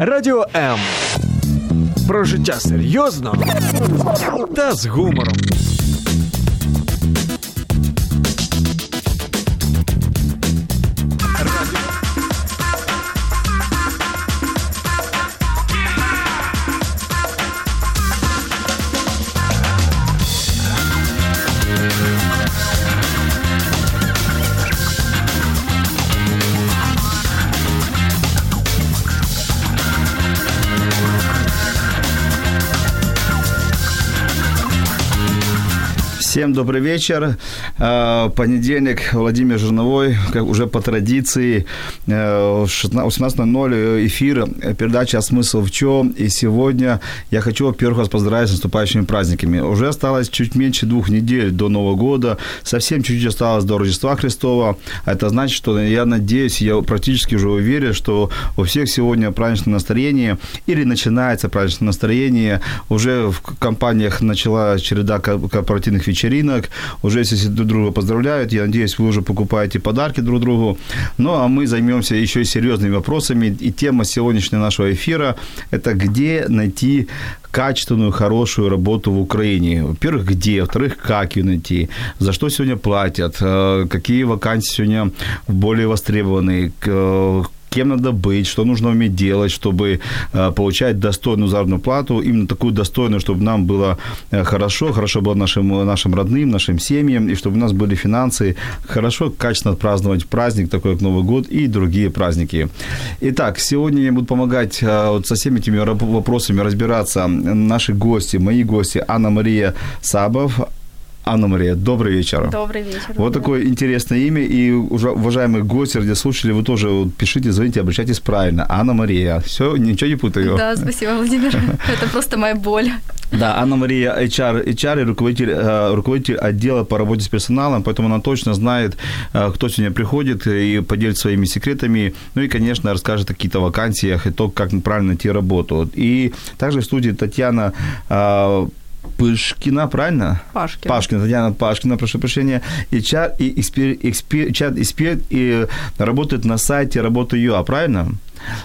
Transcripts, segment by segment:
Радіо М. Про життя серйозно та з гумором. Всем добрый вечер. Э, Понедельник, Владимир Жирновой, как уже по традиции, э, в 18.00 эфир, передача «Смысл в чем?». И сегодня я хочу, во-первых, вас поздравить с наступающими праздниками. Уже осталось чуть меньше двух недель до Нового года, совсем чуть-чуть осталось до Рождества Христова. Это значит, что я надеюсь, я практически уже уверен, что у всех сегодня праздничное настроение или начинается праздничное настроение. Уже в компаниях начала череда корпоративных вечеров вечеринок, уже все друг друга поздравляют. Я надеюсь, вы уже покупаете подарки друг другу. Ну, а мы займемся еще и серьезными вопросами. И тема сегодняшнего нашего эфира – это где найти качественную, хорошую работу в Украине. Во-первых, где? Во-вторых, как ее найти? За что сегодня платят? Э, какие вакансии сегодня более востребованы? Кем надо быть, что нужно уметь делать, чтобы э, получать достойную заработную плату, именно такую достойную, чтобы нам было э, хорошо, хорошо было нашим, нашим родным, нашим семьям, и чтобы у нас были финансы, хорошо, качественно отпраздновать праздник, такой как Новый год и другие праздники. Итак, сегодня я буду помогать э, вот со всеми этими вопросами разбираться наши гости, мои гости, Анна-Мария Сабов, Анна Мария, добрый вечер. Добрый вечер. Вот да. такое интересное имя. И, уважаемые гости, где слушали, вы тоже пишите, звоните, обращайтесь правильно. Анна Мария. Все, ничего не путаю. Да, спасибо, Владимир. Это просто моя боль. Да, Анна Мария HR, HR и руководитель, э, руководитель отдела по работе с персоналом, поэтому она точно знает, э, кто сегодня приходит и поделится своими секретами. Ну и, конечно, расскажет о каких-то вакансиях и то, как правильно найти работу. И также в студии Татьяна э, Пышкина, правильно? Пашкина. Пашкина, Татьяна Пашкина, прошу прощения. И чат, и экспер, экспер, чат эксперт и работает на сайте работа.ua, правильно?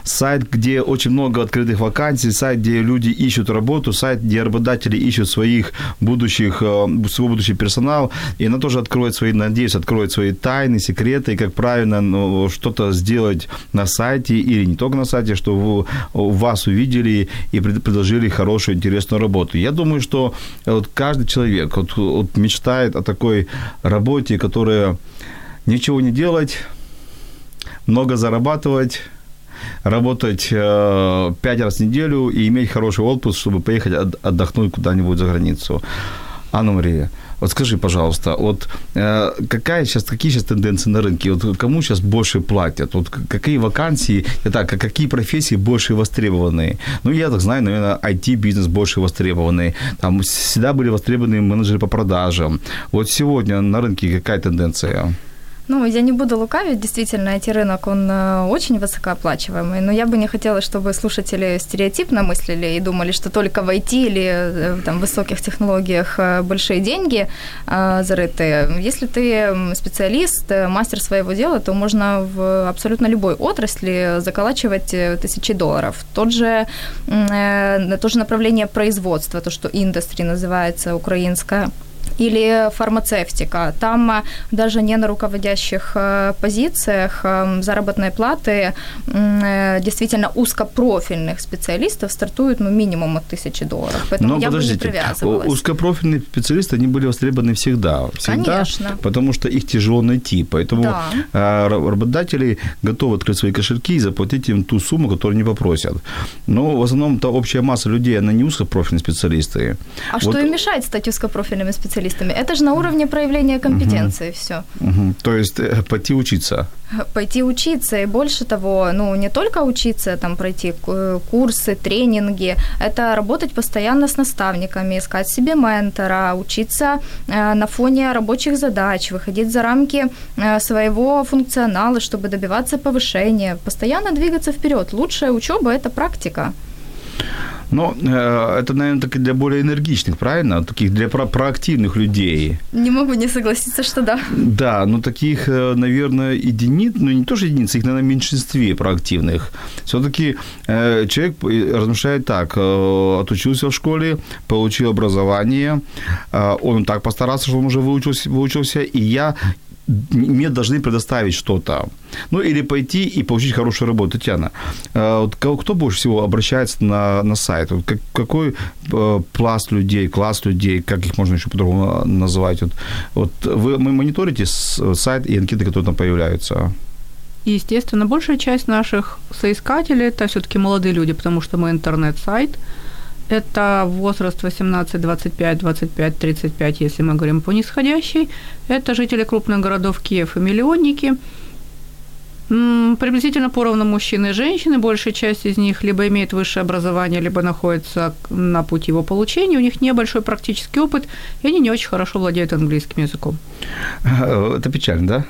Сайт, где очень много открытых вакансий, сайт, где люди ищут работу, сайт, где работодатели ищут своих будущих, э, свой будущий персонал, и она тоже откроет свои, надеюсь, откроет свои тайны, секреты, как правильно ну, что-то сделать на сайте или не только на сайте, чтобы вас увидели и предложили хорошую, интересную работу. Я думаю, что вот каждый человек вот, вот мечтает о такой работе, которая ничего не делать, много зарабатывать, работать э, пять раз в неделю и иметь хороший отпуск, чтобы поехать отдохнуть куда-нибудь за границу. Анна Мария, вот скажи, пожалуйста, вот э, какая сейчас, какие сейчас тенденции на рынке? Вот кому сейчас больше платят? Вот какие вакансии, так, какие профессии больше востребованы? Ну, я так знаю, наверное, IT-бизнес больше востребованный. Там всегда были востребованы менеджеры по продажам. Вот сегодня на рынке какая тенденция? Ну, я не буду лукавить, действительно, IT-рынок, он э, очень высокооплачиваемый, но я бы не хотела, чтобы слушатели стереотипно мыслили и думали, что только в IT или э, там, высоких технологиях э, большие деньги зарыты. Если ты специалист, мастер своего дела, то можно в абсолютно любой отрасли заколачивать тысячи долларов. Тот же, то же направление производства, то, что индустрия называется украинская, или фармацевтика. Там э, даже не на руководящих э, позициях э, заработные платы действительно узкопрофильных специалистов стартуют ну, минимум от тысячи долларов. Поэтому Но я подождите, бы не привязывалась. узкопрофильные специалисты, они были востребованы всегда. всегда Конечно. Потому что их тяжело найти. Поэтому да. работодатели готовы открыть свои кошельки и заплатить им ту сумму, которую они попросят. Но в основном то общая масса людей, она не узкопрофильные специалисты. А вот. что им мешает стать узкопрофильными специалистами? Специалистами. Это же на уровне проявления компетенции угу. все. Угу. То есть э, пойти учиться. Пойти учиться, и больше того, ну, не только учиться, там, пройти курсы, тренинги, это работать постоянно с наставниками, искать себе ментора, учиться э, на фоне рабочих задач, выходить за рамки э, своего функционала, чтобы добиваться повышения, постоянно двигаться вперед. Лучшая учеба – это практика. Но э, это, наверное, так для более энергичных, правильно? Таких для про- проактивных людей. Не могу не согласиться, что да. Да, но таких, э, наверное, единиц, ну не то, что единиц, их, наверное, меньшинстве проактивных. Все-таки э, человек размышляет так, э, отучился в школе, получил образование, э, он так постарался, что он уже выучился, выучился и я мне должны предоставить что-то. Ну, или пойти и получить хорошую работу. Татьяна, э, вот кто больше всего обращается на, на сайт? Вот как, какой э, пласт людей, класс людей, как их можно еще по-другому называть? Вот, вот вы мы мониторите сайт и анкеты, которые там появляются? Естественно, большая часть наших соискателей – это все-таки молодые люди, потому что мы интернет-сайт – это возраст 18, 25, 25, 35, если мы говорим по нисходящей. Это жители крупных городов Киев и миллионники. Приблизительно поровну мужчины и женщины. Большая часть из них либо имеет высшее образование, либо находится на пути его получения. У них небольшой практический опыт, и они не очень хорошо владеют английским языком. Это печально, да?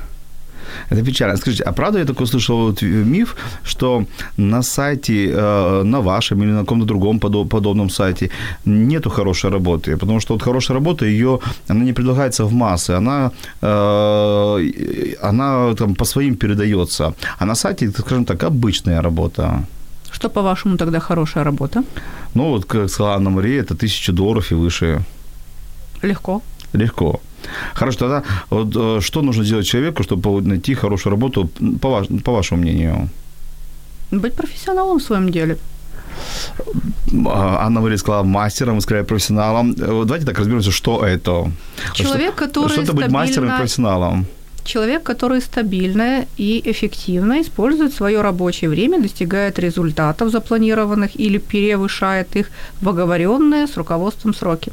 Это печально. Скажите, а правда я такой слышал вот миф, что на сайте, э, на вашем или на каком-то другом подобном сайте нету хорошей работы? Потому что вот хорошая работа, ее, она не предлагается в массы, она, э, она там по своим передается. А на сайте, скажем так, обычная работа. Что, по-вашему, тогда хорошая работа? Ну, вот, как сказала Анна Мария, это тысяча долларов и выше. Легко. Легко. Хорошо, тогда вот, э, что нужно делать человеку, чтобы найти хорошую работу, по, ваш, по вашему мнению? Быть профессионалом в своем деле. А, Анна Мария сказала мастером, вы сказали профессионалом. Э, давайте так разберемся, что это. Человек, который Что это быть стабильно... мастером и профессионалом? Человек, который стабильно и эффективно использует свое рабочее время, достигает результатов запланированных или перевышает их в оговоренные с руководством сроки.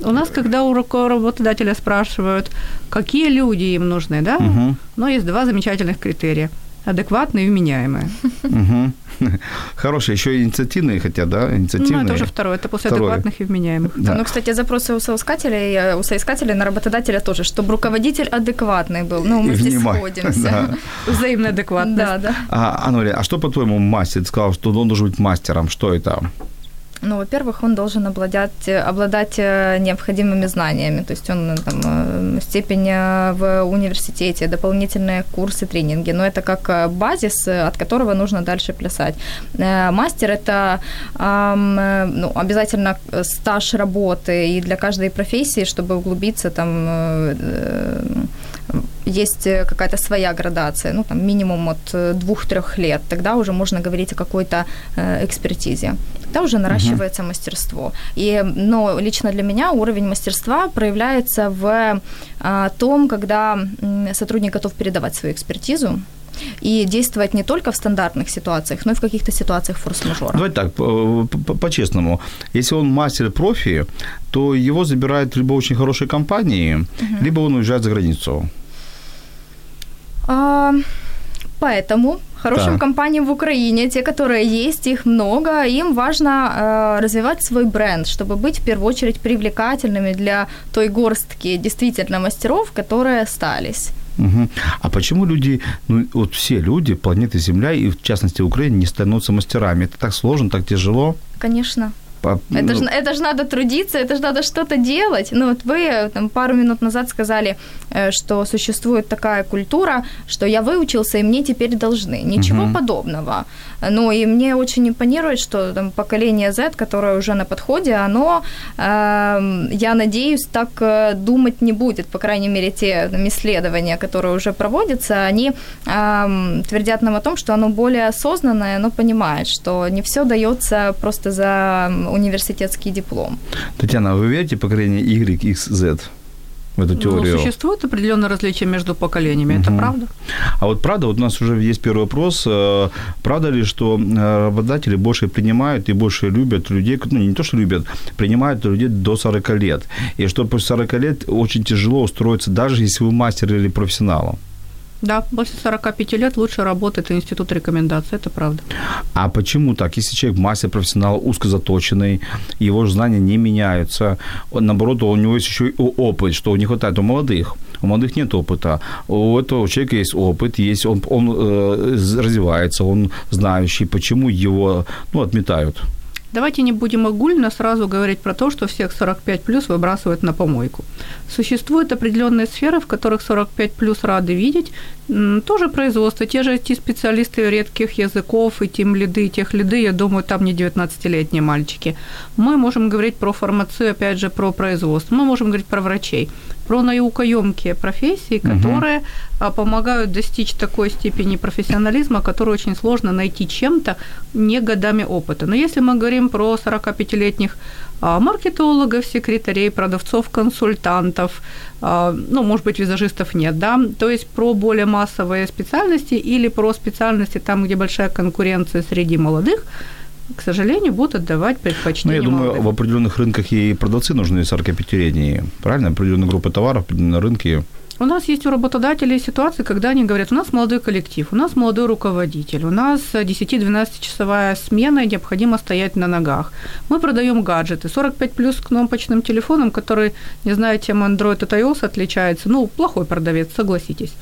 У нас, когда у работодателя спрашивают, какие люди им нужны, да, угу. но есть два замечательных критерия адекватные и вменяемые. Угу. Хорошие, еще и инициативные хотя, да? Инициативные. Ну, это уже второе, это после второе. адекватных и вменяемых. Да. Ну, кстати, запросы у соискателей, э, у соискателей на работодателя тоже, чтобы руководитель адекватный был. Ну, мы и здесь сходимся. Да. Взаимная адекватность. Да, да. А, Ануля, а что, по-твоему, мастер? Ты сказал, что он должен быть мастером. Что это? Ну, во-первых, он должен обладать, обладать э, необходимыми знаниями, то есть он там, э, степень э, в университете, дополнительные курсы, тренинги, но это как базис, от которого нужно дальше плясать. Мастер – это ну, обязательно стаж работы и для каждой профессии, чтобы углубиться там есть какая-то своя градация, ну, там, минимум от двух-трех лет, тогда уже можно говорить о какой-то экспертизе тогда уже наращивается uh-huh. мастерство. И, но лично для меня уровень мастерства проявляется в а, том, когда сотрудник готов передавать свою экспертизу, и действовать не только в стандартных ситуациях, но и в каких-то ситуациях форс-мажора. Давай так, по-честному. Если он мастер-профи, то его забирают либо очень хорошие компании, угу. либо он уезжает за границу. А, поэтому хорошим так. компаниям в Украине, те, которые есть, их много, им важно э, развивать свой бренд, чтобы быть в первую очередь привлекательными для той горстки действительно мастеров, которые остались. Угу. А почему люди, ну вот все люди планеты Земля и в частности Украины не становятся мастерами? Это так сложно, так тяжело? Конечно. Это же, это же надо трудиться, это же надо что-то делать. Ну вот вы там, пару минут назад сказали, э, что существует такая культура, что я выучился, и мне теперь должны. Ничего угу. подобного. Ну и мне очень импонирует, что там, поколение Z, которое уже на подходе, оно, э, я надеюсь, так э, думать не будет. По крайней мере, те там, исследования, которые уже проводятся, они э, твердят нам о том, что оно более осознанное, оно понимает, что не все дается просто за университетский диплом. Татьяна, вы верите поколение Y, X, Z? в эту ну, теорию. Ну, существует определенное различие между поколениями, угу. это правда. А вот правда, вот у нас уже есть первый вопрос, э, правда ли, что э, работодатели больше принимают и больше любят людей, ну не то, что любят, принимают людей до 40 лет, и что после 40 лет очень тяжело устроиться, даже если вы мастер или профессионал. Да, после 45 лет лучше работает институт рекомендаций, это правда. А почему так? Если человек мастер, профессионал, узкозаточенный, его знания не меняются, наоборот, у него есть еще и опыт, что не хватает у молодых. У молодых нет опыта. У этого человека есть опыт, есть он, он э, развивается, он знающий, почему его ну, отметают. Давайте не будем огульно сразу говорить про то, что всех 45 плюс выбрасывают на помойку. Существуют определенные сферы, в которых 45 плюс рады видеть, тоже производство, те же IT-специалисты редких языков и тем лиды, тех лиды, я думаю, там не 19-летние мальчики. Мы можем говорить про фармацию, опять же, про производство, мы можем говорить про врачей, про наукоемкие профессии, которые угу. помогают достичь такой степени профессионализма, которую очень сложно найти чем-то не годами опыта. Но если мы говорим про 45-летних а, маркетологов, секретарей, продавцов, консультантов, а, ну, может быть, визажистов нет, да, то есть про более массовые специальности или про специальности там, где большая конкуренция среди молодых, к сожалению, будут отдавать предпочтение. Ну, я думаю, молодым. в определенных рынках и продавцы нужны 45-летние, правильно? Определенные группы товаров, определенные рынки у нас есть у работодателей ситуации, когда они говорят, у нас молодой коллектив, у нас молодой руководитель, у нас 10-12 часовая смена, и необходимо стоять на ногах. Мы продаем гаджеты, 45 плюс кнопочным телефоном, который, не знаю, чем Android от iOS отличается, ну, плохой продавец, согласитесь.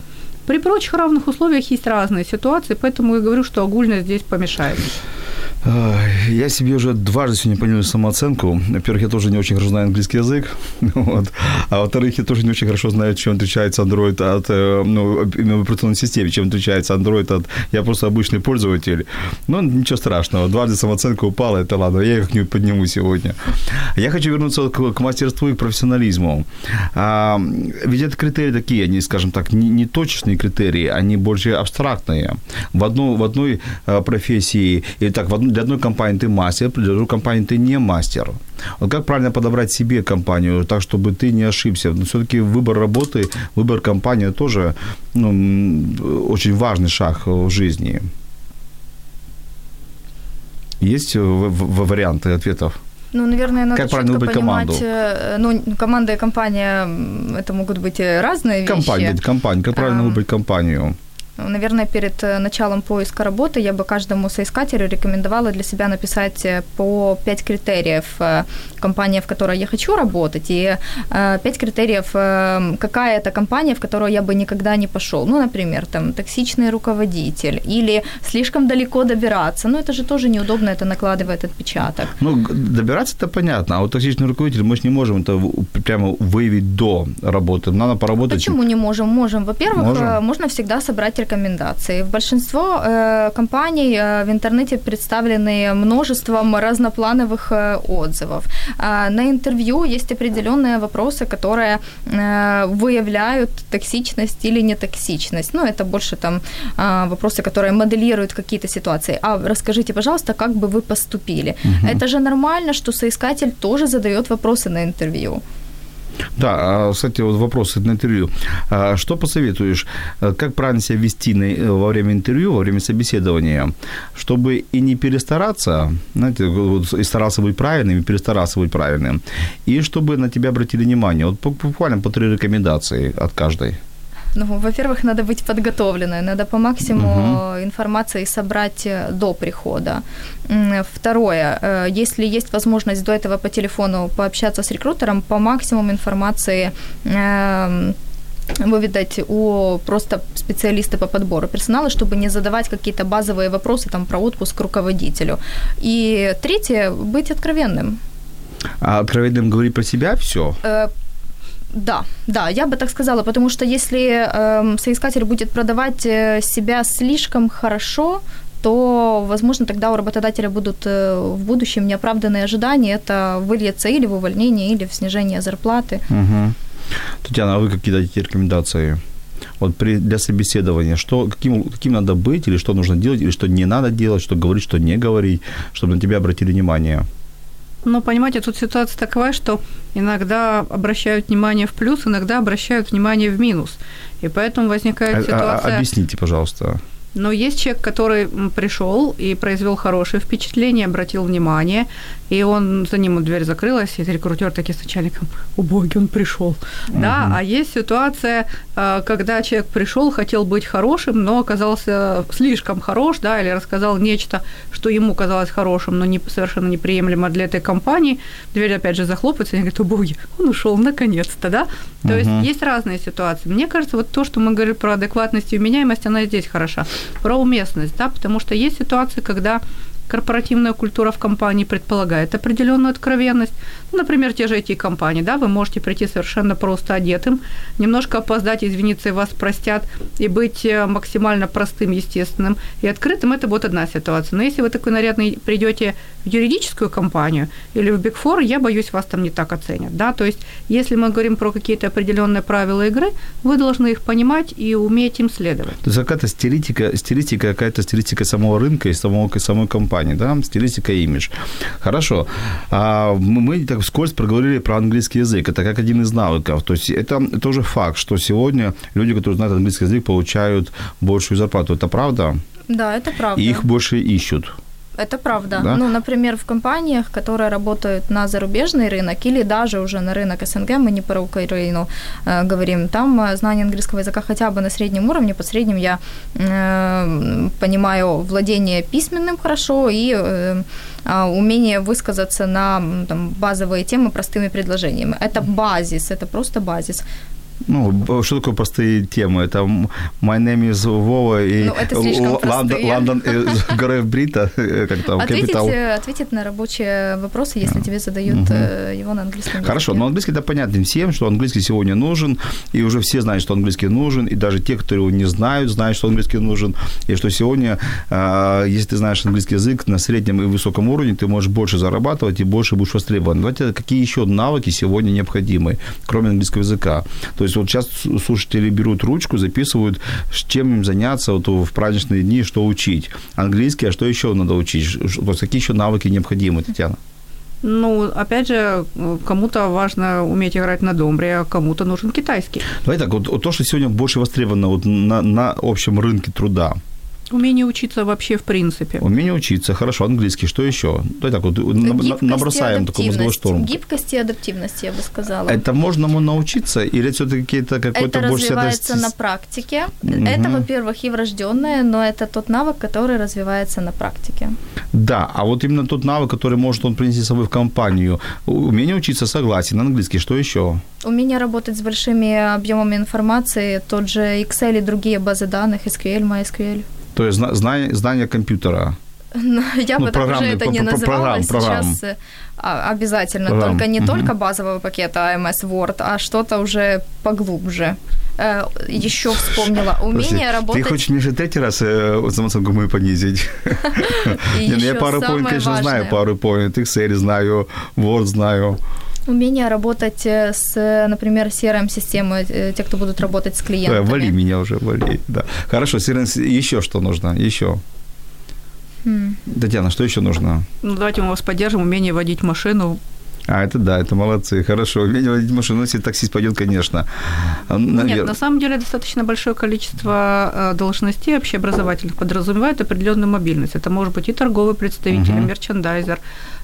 При прочих равных условиях есть разные ситуации, поэтому я говорю, что огульно здесь помешает. Я себе уже дважды сегодня понял самооценку. Во-первых, я тоже не очень хорошо знаю английский язык. Вот. А во-вторых, я тоже не очень хорошо знаю, чем отличается Android от э, ну, операционной системе, чем отличается Android от... Я просто обычный пользователь. Но ничего страшного. Дважды самооценка упала, это ладно. Я их не подниму сегодня. Я хочу вернуться к, к мастерству и профессионализму. А, ведь это критерии такие, они, скажем так, не, не точечные критерии, они больше абстрактные. В, одну, в одной э, профессии, или так, в одной для одной компании ты мастер, для другой компании ты не мастер. Вот как правильно подобрать себе компанию, так, чтобы ты не ошибся? Но все-таки выбор работы, выбор компании тоже ну, очень важный шаг в жизни. Есть варианты ответов? Ну, наверное, надо как правильно выбрать понимать, команду? Э, ну, команда и компания это могут быть разные вещи. Компания, компания. Как правильно um, выбрать компанию? Наверное, перед э, началом поиска работы я бы каждому соискателю рекомендовала для себя написать э, по 5 критериев э, компании, в которой я хочу работать, и 5 критериев, какая это компания, в которую я бы никогда не пошел. Ну, например, там, токсичный руководитель или слишком далеко добираться. Ну, это же тоже неудобно, это накладывает отпечаток. Ну, добираться это понятно, а вот токсичный руководитель мы же не можем это прямо выявить до работы. Надо поработать. Почему не можем? Можем. Во-первых, можем? можно всегда собрать рекомендации. В большинство э, компаний э, в интернете представлены множеством разноплановых э, отзывов. Э, на интервью есть определенные вопросы, которые выявляют токсичность или нетоксичность. Ну, это больше там э, вопросы, которые моделируют какие-то ситуации. А расскажите, пожалуйста, как бы вы поступили? Угу. Это же нормально, что соискатель тоже задает вопросы на интервью. Да, а, кстати, вот вопрос на интервью. А, что посоветуешь, э, как правильно себя вести э, во время интервью, во время собеседования, чтобы и не перестараться, знаете, и старался быть правильным, и перестарался быть правильным, и чтобы на тебя обратили внимание. Вот буквально по три рекомендации от каждой. Ну, во-первых, надо быть подготовленной, надо по максимуму угу. информации собрать э, до прихода. Второе, э, если есть возможность до этого по телефону пообщаться с рекрутером, по максимуму информации эм, выведать у просто специалиста по подбору персонала, чтобы не задавать какие-то базовые вопросы там, про отпуск руководителю. И третье, быть откровенным. А откровенным говорить про себя все? Да, да, я бы так сказала, потому что если э, соискатель будет продавать э, себя слишком хорошо, то, возможно, тогда у работодателя будут э, в будущем неоправданные ожидания. Это выльется или в увольнение, или в снижение зарплаты. Угу. Татьяна, а вы какие дадите рекомендации? Вот при, для собеседования, что, каким, каким надо быть, или что нужно делать, или что не надо делать, что говорить, что не говорить, чтобы на тебя обратили внимание? Но, понимаете, тут ситуация такая, что иногда обращают внимание в плюс, иногда обращают внимание в минус. И поэтому возникает а, а, ситуация... А, объясните, пожалуйста. Но есть человек, который пришел и произвел хорошее впечатление, обратил внимание, и он за ним дверь закрылась, и рекрутер таки с начальником, о боги, он пришел. Угу. Да, а есть ситуация, э, когда человек пришел, хотел быть хорошим, но оказался слишком хорош, да, или рассказал нечто, что ему казалось хорошим, но не, совершенно неприемлемо для этой компании. Дверь опять же захлопывается, и они говорят, о боги, он ушел наконец-то, да. То угу. есть есть разные ситуации. Мне кажется, вот то, что мы говорим про адекватность и вменяемость, она здесь хороша. Про уместность, да, потому что есть ситуации, когда корпоративная культура в компании предполагает определенную откровенность. Ну, например, те же эти компании, да, вы можете прийти совершенно просто одетым, немножко опоздать, извиниться, и вас простят, и быть э, максимально простым, естественным и открытым, это будет одна ситуация. Но если вы такой нарядный придете в юридическую компанию или в Big Four, я боюсь, вас там не так оценят, да, то есть если мы говорим про какие-то определенные правила игры, вы должны их понимать и уметь им следовать. То есть какая-то стилистика, стилистика какая-то стилистика самого рынка и самого, самой компании, да, стилистика и имидж. Хорошо. А мы, мы так вскользь проговорили про английский язык. Это как один из навыков. То есть это тоже факт, что сегодня люди, которые знают английский язык, получают большую зарплату. Это правда? Да, это правда. И их больше ищут. Это правда. Да? Ну, например, в компаниях, которые работают на зарубежный рынок или даже уже на рынок СНГ, мы не про Украину э, говорим, там э, знание английского языка хотя бы на среднем уровне, под средним я э, понимаю владение письменным хорошо и э, а, умение высказаться на там, базовые темы простыми предложениями. Это базис, это просто базис. Ну, что такое простые темы? Это My name is Вова и ну, Лондон, Лондон Греф Брита, как там, ответить, капитал. Ответить на рабочие вопросы, если тебе задают угу. его на английском языке. Хорошо, но английский это понятно всем, что английский сегодня нужен, и уже все знают, что английский нужен, и даже те, кто его не знают, знают, что английский нужен, и что сегодня, если ты знаешь английский язык на среднем и высоком уровне, ты можешь больше зарабатывать и больше будешь востребован. Давайте, какие еще навыки сегодня необходимы, кроме английского языка? То есть вот сейчас слушатели берут ручку, записывают, чем им заняться вот в праздничные дни, что учить. Английский, а что еще надо учить? Вот какие еще навыки необходимы, Татьяна? Ну, опять же, кому-то важно уметь играть на домбре, а кому-то нужен китайский. Давай так, вот, вот то, что сегодня больше востребовано вот на, на общем рынке труда, Умение учиться вообще в принципе. Умение учиться, хорошо. Английский, что еще? Давай так вот Гибкость набросаем такой мозговой шторм. Гибкости и адаптивности, я бы сказала. Это можно ему научиться? Или все-таки это какой-то это больше... Это развивается на практике. Угу. Это, во-первых, и врожденное, но это тот навык, который развивается на практике. Да, а вот именно тот навык, который может он принести с собой в компанию. Умение учиться, согласен. Английский, что еще? Умение работать с большими объемами информации, тот же Excel и другие базы данных, SQL, MySQL. То есть знание, знание компьютера. Ну, я ну, бы так уже это не называла. Программ, программ. Сейчас а, обязательно. Программ. Только не угу. только базового пакета AMS Word, а что-то уже поглубже. Э, Еще вспомнила умение Подожди, работать... Ты хочешь мне же третий раз э, самооценку мою понизить? Ну, я PowerPoint, конечно, знаю PowerPoint, Excel знаю, Word знаю. Умение работать э, с, например, CRM-системой, те, кто будут работать с клиентами. Вали меня уже, вали, да. Хорошо, CRM, еще что нужно, еще? Hmm. Татьяна, что еще нужно? Ну, давайте мы вас поддержим, умение водить машину, а, это да, это молодцы, хорошо. Умение водить машину, если таксист пойдет, конечно. Навер... Нет, на самом деле достаточно большое количество э, должностей общеобразовательных подразумевает определенную мобильность. Это может быть и торговый представитель, uh-huh. и мерчендайзер,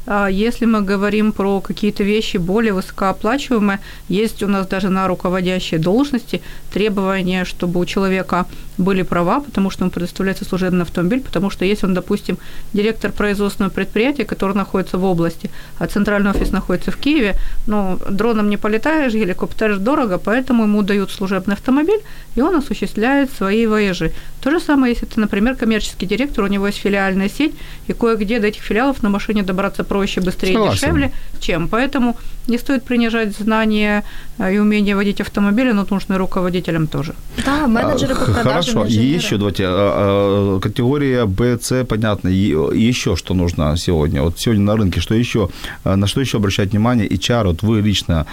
если мы говорим про какие-то вещи более высокооплачиваемые, есть у нас даже на руководящей должности требования, чтобы у человека были права, потому что ему предоставляется служебный автомобиль, потому что если он, допустим, директор производственного предприятия, который находится в области, а центральный офис находится в Киеве, ну, дроном не полетаешь, геликоптеришь дорого, поэтому ему дают служебный автомобиль, и он осуществляет свои вояжи. То же самое, если это, например, коммерческий директор, у него есть филиальная сеть, и кое-где до этих филиалов на машине добраться проще, быстрее, Согласен. дешевле, чем. Поэтому не стоит принижать знания э, и умение водить автомобили, но нужно и руководителям тоже. Да, менеджеры по продажам, Хорошо, и еще давайте, а, а, категория Б, С, понятно, и еще что нужно сегодня? Вот сегодня на рынке, что еще, а, на что еще обращать внимание? HR, вот вы лично,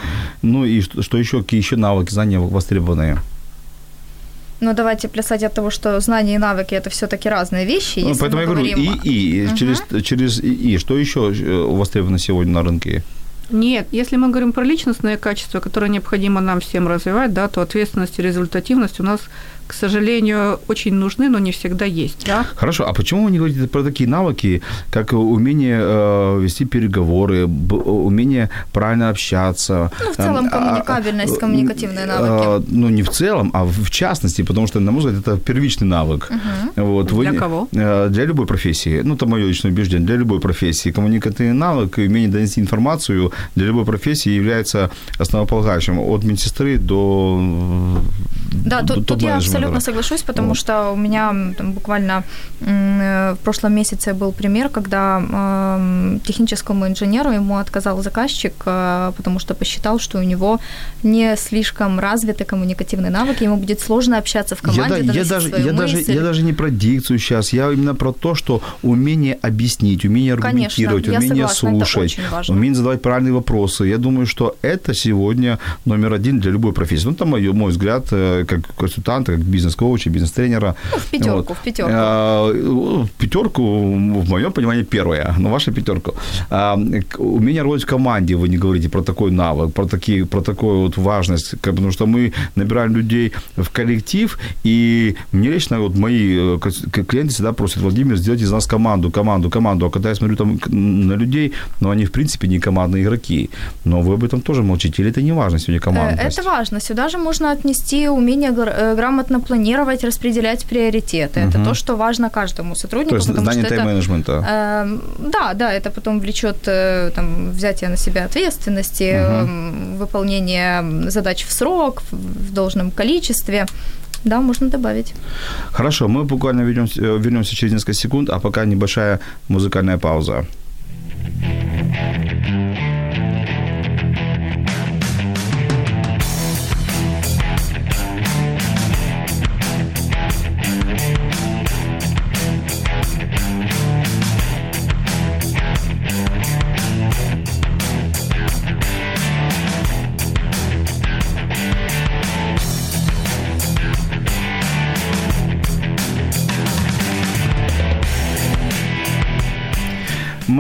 ну и что еще, какие еще навыки, знания востребованные? Ну, давайте плясать от того, что знания и навыки это все-таки разные вещи. Ну, поэтому я говорю, и, и, угу. через, через и, и. Что еще э, востребовано сегодня на рынке? Нет, если мы говорим про личностные качества, которые необходимо нам всем развивать, да, то ответственность и результативность у нас к сожалению, очень нужны, но не всегда есть. Да? Хорошо, а почему вы не говорите про такие навыки, как умение э, вести переговоры, умение правильно общаться? Ну, в целом, а, коммуникабельность, а, коммуникативные навыки. А, ну, не в целом, а в частности, потому что, на мой взгляд, это первичный навык. Угу. Вот, для вы, кого? Э, для любой профессии. Ну, это мое личное убеждение. Для любой профессии. Коммуникативный навык, умение донести информацию для любой профессии является основополагающим. От медсестры до Да, до, тут, тут я абсолютно соглашусь, потому Вот. что у меня там, буквально э, в прошлом месяце был пример, когда м, техническому инженеру ему отказал заказчик, э, потому что посчитал, что у него не слишком развиты коммуникативные навыки, ему будет сложно общаться в команде, я, я, даже, я, даже, мысль. я даже не про дикцию сейчас, я именно про то, что умение объяснить, умение Конечно, аргументировать, я умение согласна, слушать, умение задавать правильные вопросы. Я думаю, что это сегодня номер один для любой профессии. Ну, мой, мой взгляд, э, как консультанта, как бизнес-коуча, бизнес-тренера. Ну, в пятерку, в пятерку. А, пятерку, в моем понимании, первая, но ваша пятерку. А, умение работать в команде, вы не говорите про такой навык, про, такие, про такую вот важность, как, потому что мы набираем людей в коллектив, и мне лично вот мои э, клиенты всегда просят, Владимир, сделайте из нас команду, команду, команду. А когда я смотрю там на людей, ну, они, в принципе, не командные игроки. Но вы об этом тоже молчите, или это не важно сегодня Э, командность? Это важно. Сюда же можно отнести умение гр- э, грамотно планировать, распределять приоритеты. Это то, что важно каждому сотруднику. То есть потому знание тайм-менеджмента. Эм, Да, да, это потом влечет э, там, взятие на себя ответственности, эм, выполнение задач в срок, в в должном количестве. Да, можно добавить. Хорошо, мы буквально вернемся, э, вернемся через несколько секунд, а пока небольшая музыкальная пауза.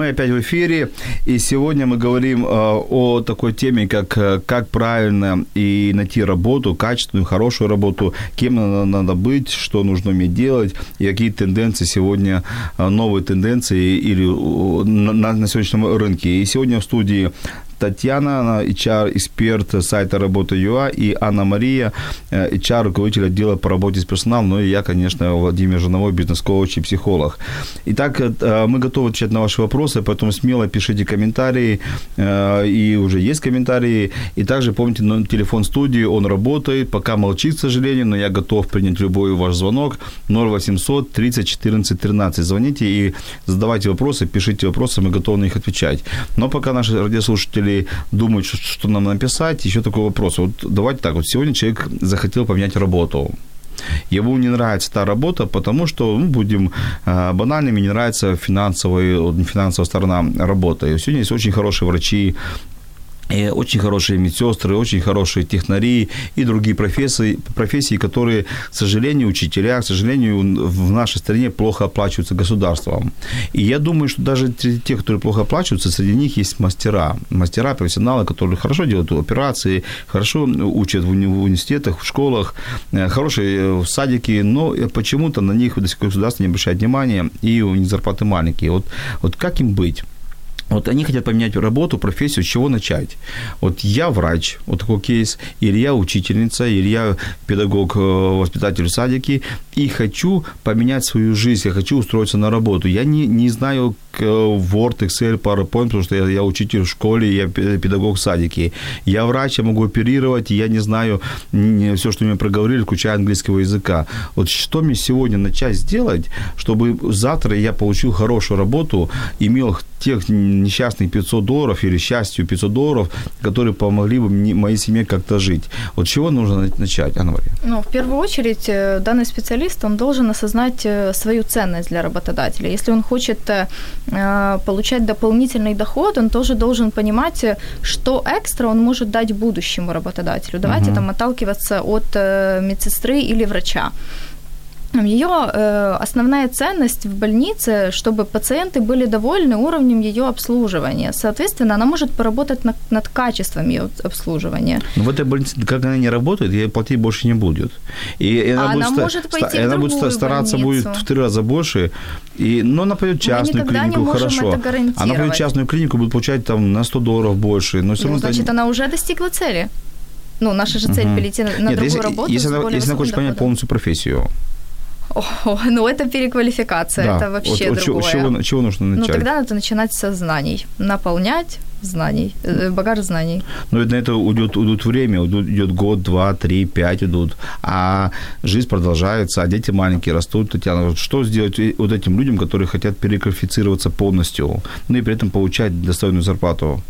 Мы опять в эфире, и сегодня мы говорим э, о такой теме, как э, как правильно и найти работу, качественную, хорошую работу, кем надо, надо быть, что нужно уметь делать, и какие тенденции сегодня, э, новые тенденции или на на сегодняшнем рынке. И сегодня в студии Татьяна, HR-эксперт сайта Работа.ua, и Анна Мария, э, HR-руководитель отдела по работе с персоналом, ну и я, конечно, Владимир Жиновой, бизнес-коуч и психолог. Итак, э, мы готовы отвечать на ваши вопросы, поэтому смело пишите комментарии, э, и уже есть комментарии. И также помните, номер телефон студии, он работает, пока молчит, к сожалению, но я готов принять любой ваш звонок. 0800 30 14 13. Звоните и задавайте вопросы, пишите вопросы, мы готовы на них отвечать. Но пока наши радиослушатели думают, что, что нам написать, еще такой вопрос. Вот давайте так, вот сегодня человек захотел поменять работу. Ему не нравится та работа, потому что, ну, будем э, банальными, не нравится финансовая, финансовая сторона работы. Сегодня есть очень хорошие врачи, очень хорошие медсестры, очень хорошие технари и другие профессии, профессии, которые, к сожалению, учителя, к сожалению, в нашей стране плохо оплачиваются государством. И я думаю, что даже те, которые плохо оплачиваются, среди них есть мастера. Мастера, профессионалы, которые хорошо делают операции, хорошо учат в уни- в университетах, в школах, э, хорошие э, садики, но почему-то на них государство не обращает внимания, и у них зарплаты маленькие. Вот, вот как им быть? Вот они хотят поменять работу, профессию, с чего начать? Вот я врач, вот такой кейс, или я учительница, или я педагог, э, воспитатель в садике, и хочу поменять свою жизнь, я хочу устроиться на работу. Я не, не знаю Word, Excel, PowerPoint, потому что я, я учитель в школе, я пе- педагог в садике. Я врач, я могу оперировать, я не знаю все, что мне проговорили, включая английского языка. Вот что мне сегодня начать сделать, чтобы завтра я получил хорошую работу, имел тех несчастных 500 долларов или счастью 500 долларов, которые помогли бы мне, моей семье как-то жить. Вот чего нужно на- начать, Анна Мария? Ну, в первую очередь, э, данный специалист, он должен осознать э, свою ценность для работодателя. Если он хочет э, получать дополнительный доход, он тоже должен понимать, э, что экстра он может дать будущему работодателю. Давайте там отталкиваться от э, медсестры или врача. Ее э, основная ценность в больнице, чтобы пациенты были довольны уровнем ее обслуживания. Соответственно, она может поработать над, над качеством ее обслуживания. Но в этой больнице, как она не работает, ей платить больше не будет. И она, А будет, она ста- может пойти ста- в она будет стараться будет больницу. в три раза больше. И, но она пойдет в частную клинику, хорошо. это Она пойдет в частную клинику, будет получать там на 100 долларов больше. Но все Ну, равно это значит, не- она уже достигла цели. Ну, наша же цель Мгм. перейти на, на Нет, другую если, работу если, она, если она хочет высоким понять полностью профессию. О, ну это переквалификация, это вообще вот чего- другое. чего, чего нужно ну, начать? тогда надо начинать со знаний. Наполнять знаний, э, багаж знаний. Но на это уйдет, уйдет время, уйдет, идет год, два, три, пять идут, а жизнь продолжается, а дети маленькие растут. Татьяна, что сделать вот этим людям, которые хотят переквалифицироваться полностью, ну и при этом получать достойную зарплату?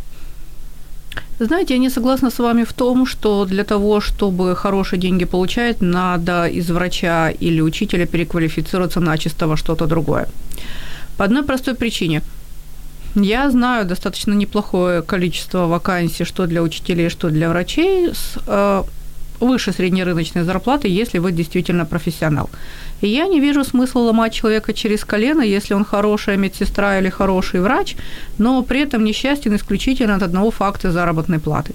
Знаете, я не согласна с вами в том, что для того, чтобы хорошие деньги получать, надо из врача или учителя переквалифицироваться начисто во что-то другое. По одной простой причине. Я знаю достаточно неплохое количество вакансий, что для учителей, что для врачей, с э, выше среднерыночной зарплаты, если вы действительно профессионал. И я не вижу смысла ломать человека через колено, если он хорошая медсестра или хороший врач, но при этом несчастен исключительно от одного факта заработной платы.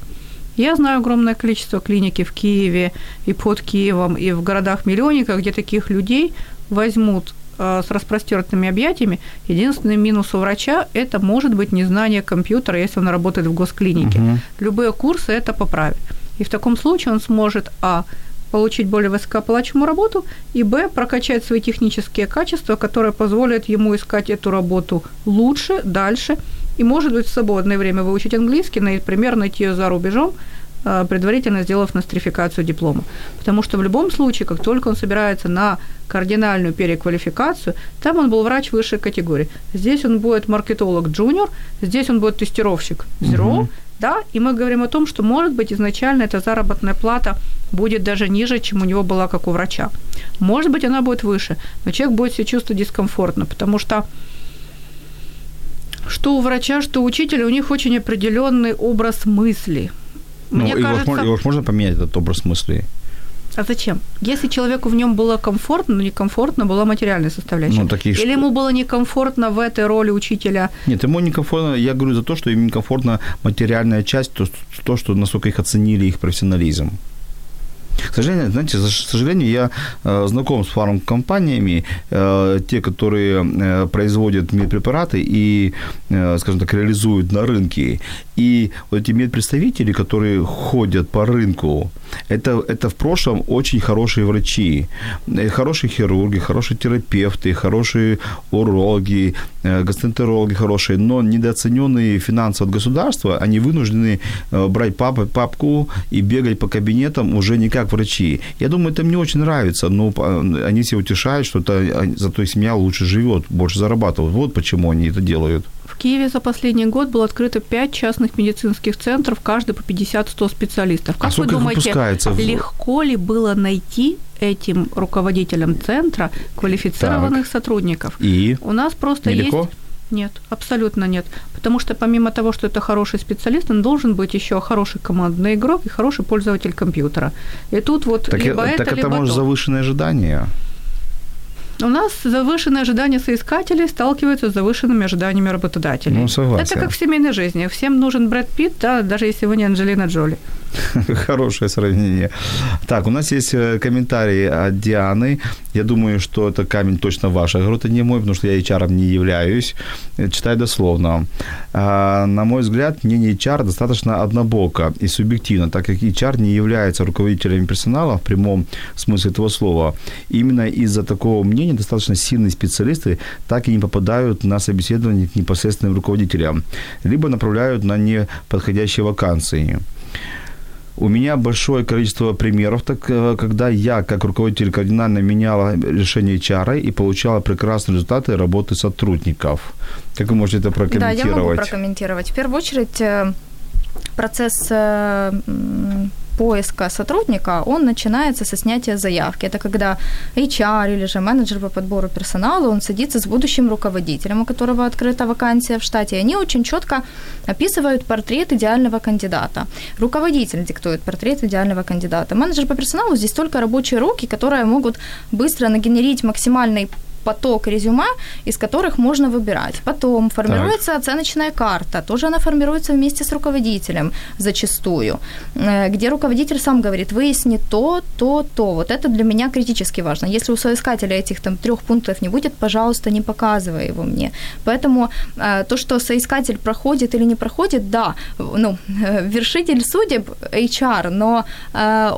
Я знаю огромное количество клиники в Киеве и под Киевом, и в городах-миллионниках, где таких людей возьмут э, с распростертыми объятиями. Единственный минус у врача – это может быть незнание компьютера, если он работает в госклинике. Угу. Любые курсы это поправят. И в таком случае он сможет, а, получить более высокооплачиваемую работу, и б, прокачать свои технические качества, которые позволят ему искать эту работу лучше, дальше, и, может быть, в свободное время выучить английский, например, найти ее за рубежом, предварительно сделав нострификацию диплома. Потому что в любом случае, как только он собирается на кардинальную переквалификацию, там он был врач высшей категории. Здесь он будет маркетолог джуниор, здесь он будет тестировщик zero, угу да, и мы говорим о том, что, может быть, изначально эта заработная плата будет даже ниже, чем у него была, как у врача. Может быть, она будет выше, но человек будет себя чувствовать дискомфортно, потому что что у врача, что у учителя, у них очень определенный образ мысли. Ну, Мне его, кажется... можно, его можно поменять, этот образ мысли? А зачем? Если человеку в нем было комфортно, но некомфортно была материальная составляющая. Ну, такие, Или ему было некомфортно в этой роли учителя? Нет, ему некомфортно, я говорю за то, что им некомфортна материальная часть, то, то что насколько их оценили, их профессионализм. К сожалению, знаете, к сожалению, я э, знаком с фармкомпаниями, э, те, которые э, производят медпрепараты и, скажем так, реализуют на рынке. И вот эти медпредставители, которые ходят по рынку, это, это в прошлом очень хорошие врачи, хорошие хирурги, хорошие терапевты, хорошие урологи, гастроэнтерологи хорошие, но недооцененные финансово от государства, они вынуждены брать пап, папку и бегать по кабинетам уже не как врачи. Я думаю, это мне очень нравится, но они себя утешают, что это, зато семья лучше живет, больше зарабатывает. Вот почему они это делают. В Киеве за последний год было открыто 5 частных медицинских центров, каждый по 50-100 специалистов. Как а вы думаете, легко ли было найти этим руководителям центра квалифицированных так. сотрудников? И? У нас просто Нелегко? есть... Нет, абсолютно нет. Потому что помимо того, что это хороший специалист, он должен быть еще хороший командный игрок и хороший пользователь компьютера. И тут вот так либо это, это, так либо это может завышенные ожидания. У нас завышенные ожидания соискателей сталкиваются с завышенными ожиданиями работодателей. Ну, согласен. Это как в семейной жизни. Всем нужен Брэд Питт, да, даже если вы не Анджелина Джоли. Хорошее сравнение. Так, у нас есть э, комментарий от Дианы. Я думаю, что это камень точно ваш огород, а не мой, потому что я HR не являюсь. Э, читаю дословно. А, на мой взгляд, мнение HR достаточно однобоко и субъективно, так как HR не является руководителем персонала в прямом смысле этого слова. Именно из-за такого мнения достаточно сильные специалисты так и не попадают на собеседование к непосредственным руководителям, либо направляют на неподходящие вакансии. У меня большое количество примеров, так, э, когда я, как руководитель, кардинально меняла решение HR и получала прекрасные результаты работы сотрудников. Как вы можете это прокомментировать? Да, я могу прокомментировать. В первую очередь, э, процесс э, поиска сотрудника, он начинается со снятия заявки. Это когда HR или же менеджер по подбору персонала, он садится с будущим руководителем, у которого открыта вакансия в штате, и они очень четко описывают портрет идеального кандидата. Руководитель диктует портрет идеального кандидата. Менеджер по персоналу здесь только рабочие руки, которые могут быстро нагенерить максимальный поток резюме, из которых можно выбирать. Потом формируется так. оценочная карта, тоже она формируется вместе с руководителем зачастую, э, где руководитель сам говорит, выясни то, то, то. Вот это для меня критически важно. Если у соискателя этих там трех пунктов не будет, пожалуйста, не показывай его мне. Поэтому э, то, что соискатель проходит или не проходит, да, ну, э, вершитель судеб HR, но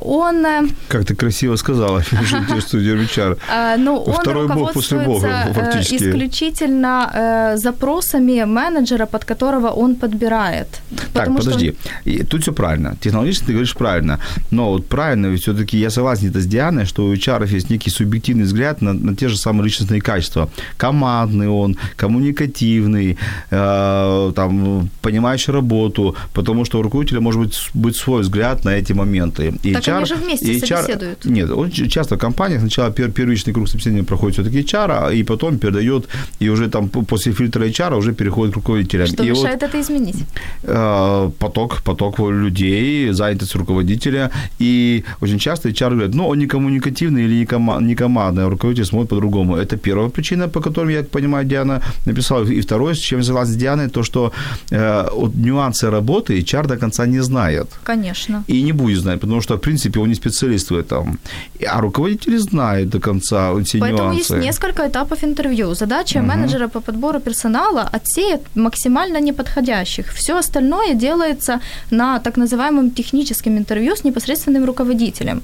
он... Как ты красиво сказала, вершитель судеб HR. Ну, он Второй бог после бог, э, исключительно э, запросами менеджера, под которого он подбирает. Так, что подожди. И тут все правильно. Технологически ты говоришь правильно. Но вот правильно, все-таки я согласен это с Дианой, что у HR есть некий субъективный взгляд на, на те же самые личностные качества. Командный он, коммуникативный, э, там, понимающий работу, потому что у руководителя может быть, быть свой взгляд на эти моменты. И Так они же вместе и собеседуют. Нет, очень часто в компаниях сначала пер, первичный круг собеседования проходит все-таки HR, а- и потом передает, и уже там после фильтра HR уже переходит к руководителям. что и вот- мешает это изменить? э, поток, поток людей, занятость руководителя. И очень часто HR говорит, ну, он не коммуникативный или не, кома- не командный, а руководитель смотрит по-другому. Это первая причина, по которой, я понимаю, Диана написала. И второе, с чем я согласен с Дианой, то, что э, вот нюансы работы HR до конца не знает. Конечно. И не будет знать, потому что, в принципе, он не специалист в этом. А руководители знают до конца все Поэтому нюансы. есть несколько этапов интервью. Задача менеджера по подбору персонала отсеять максимально неподходящих. Все остальное делается на так называемом техническом интервью с непосредственным руководителем.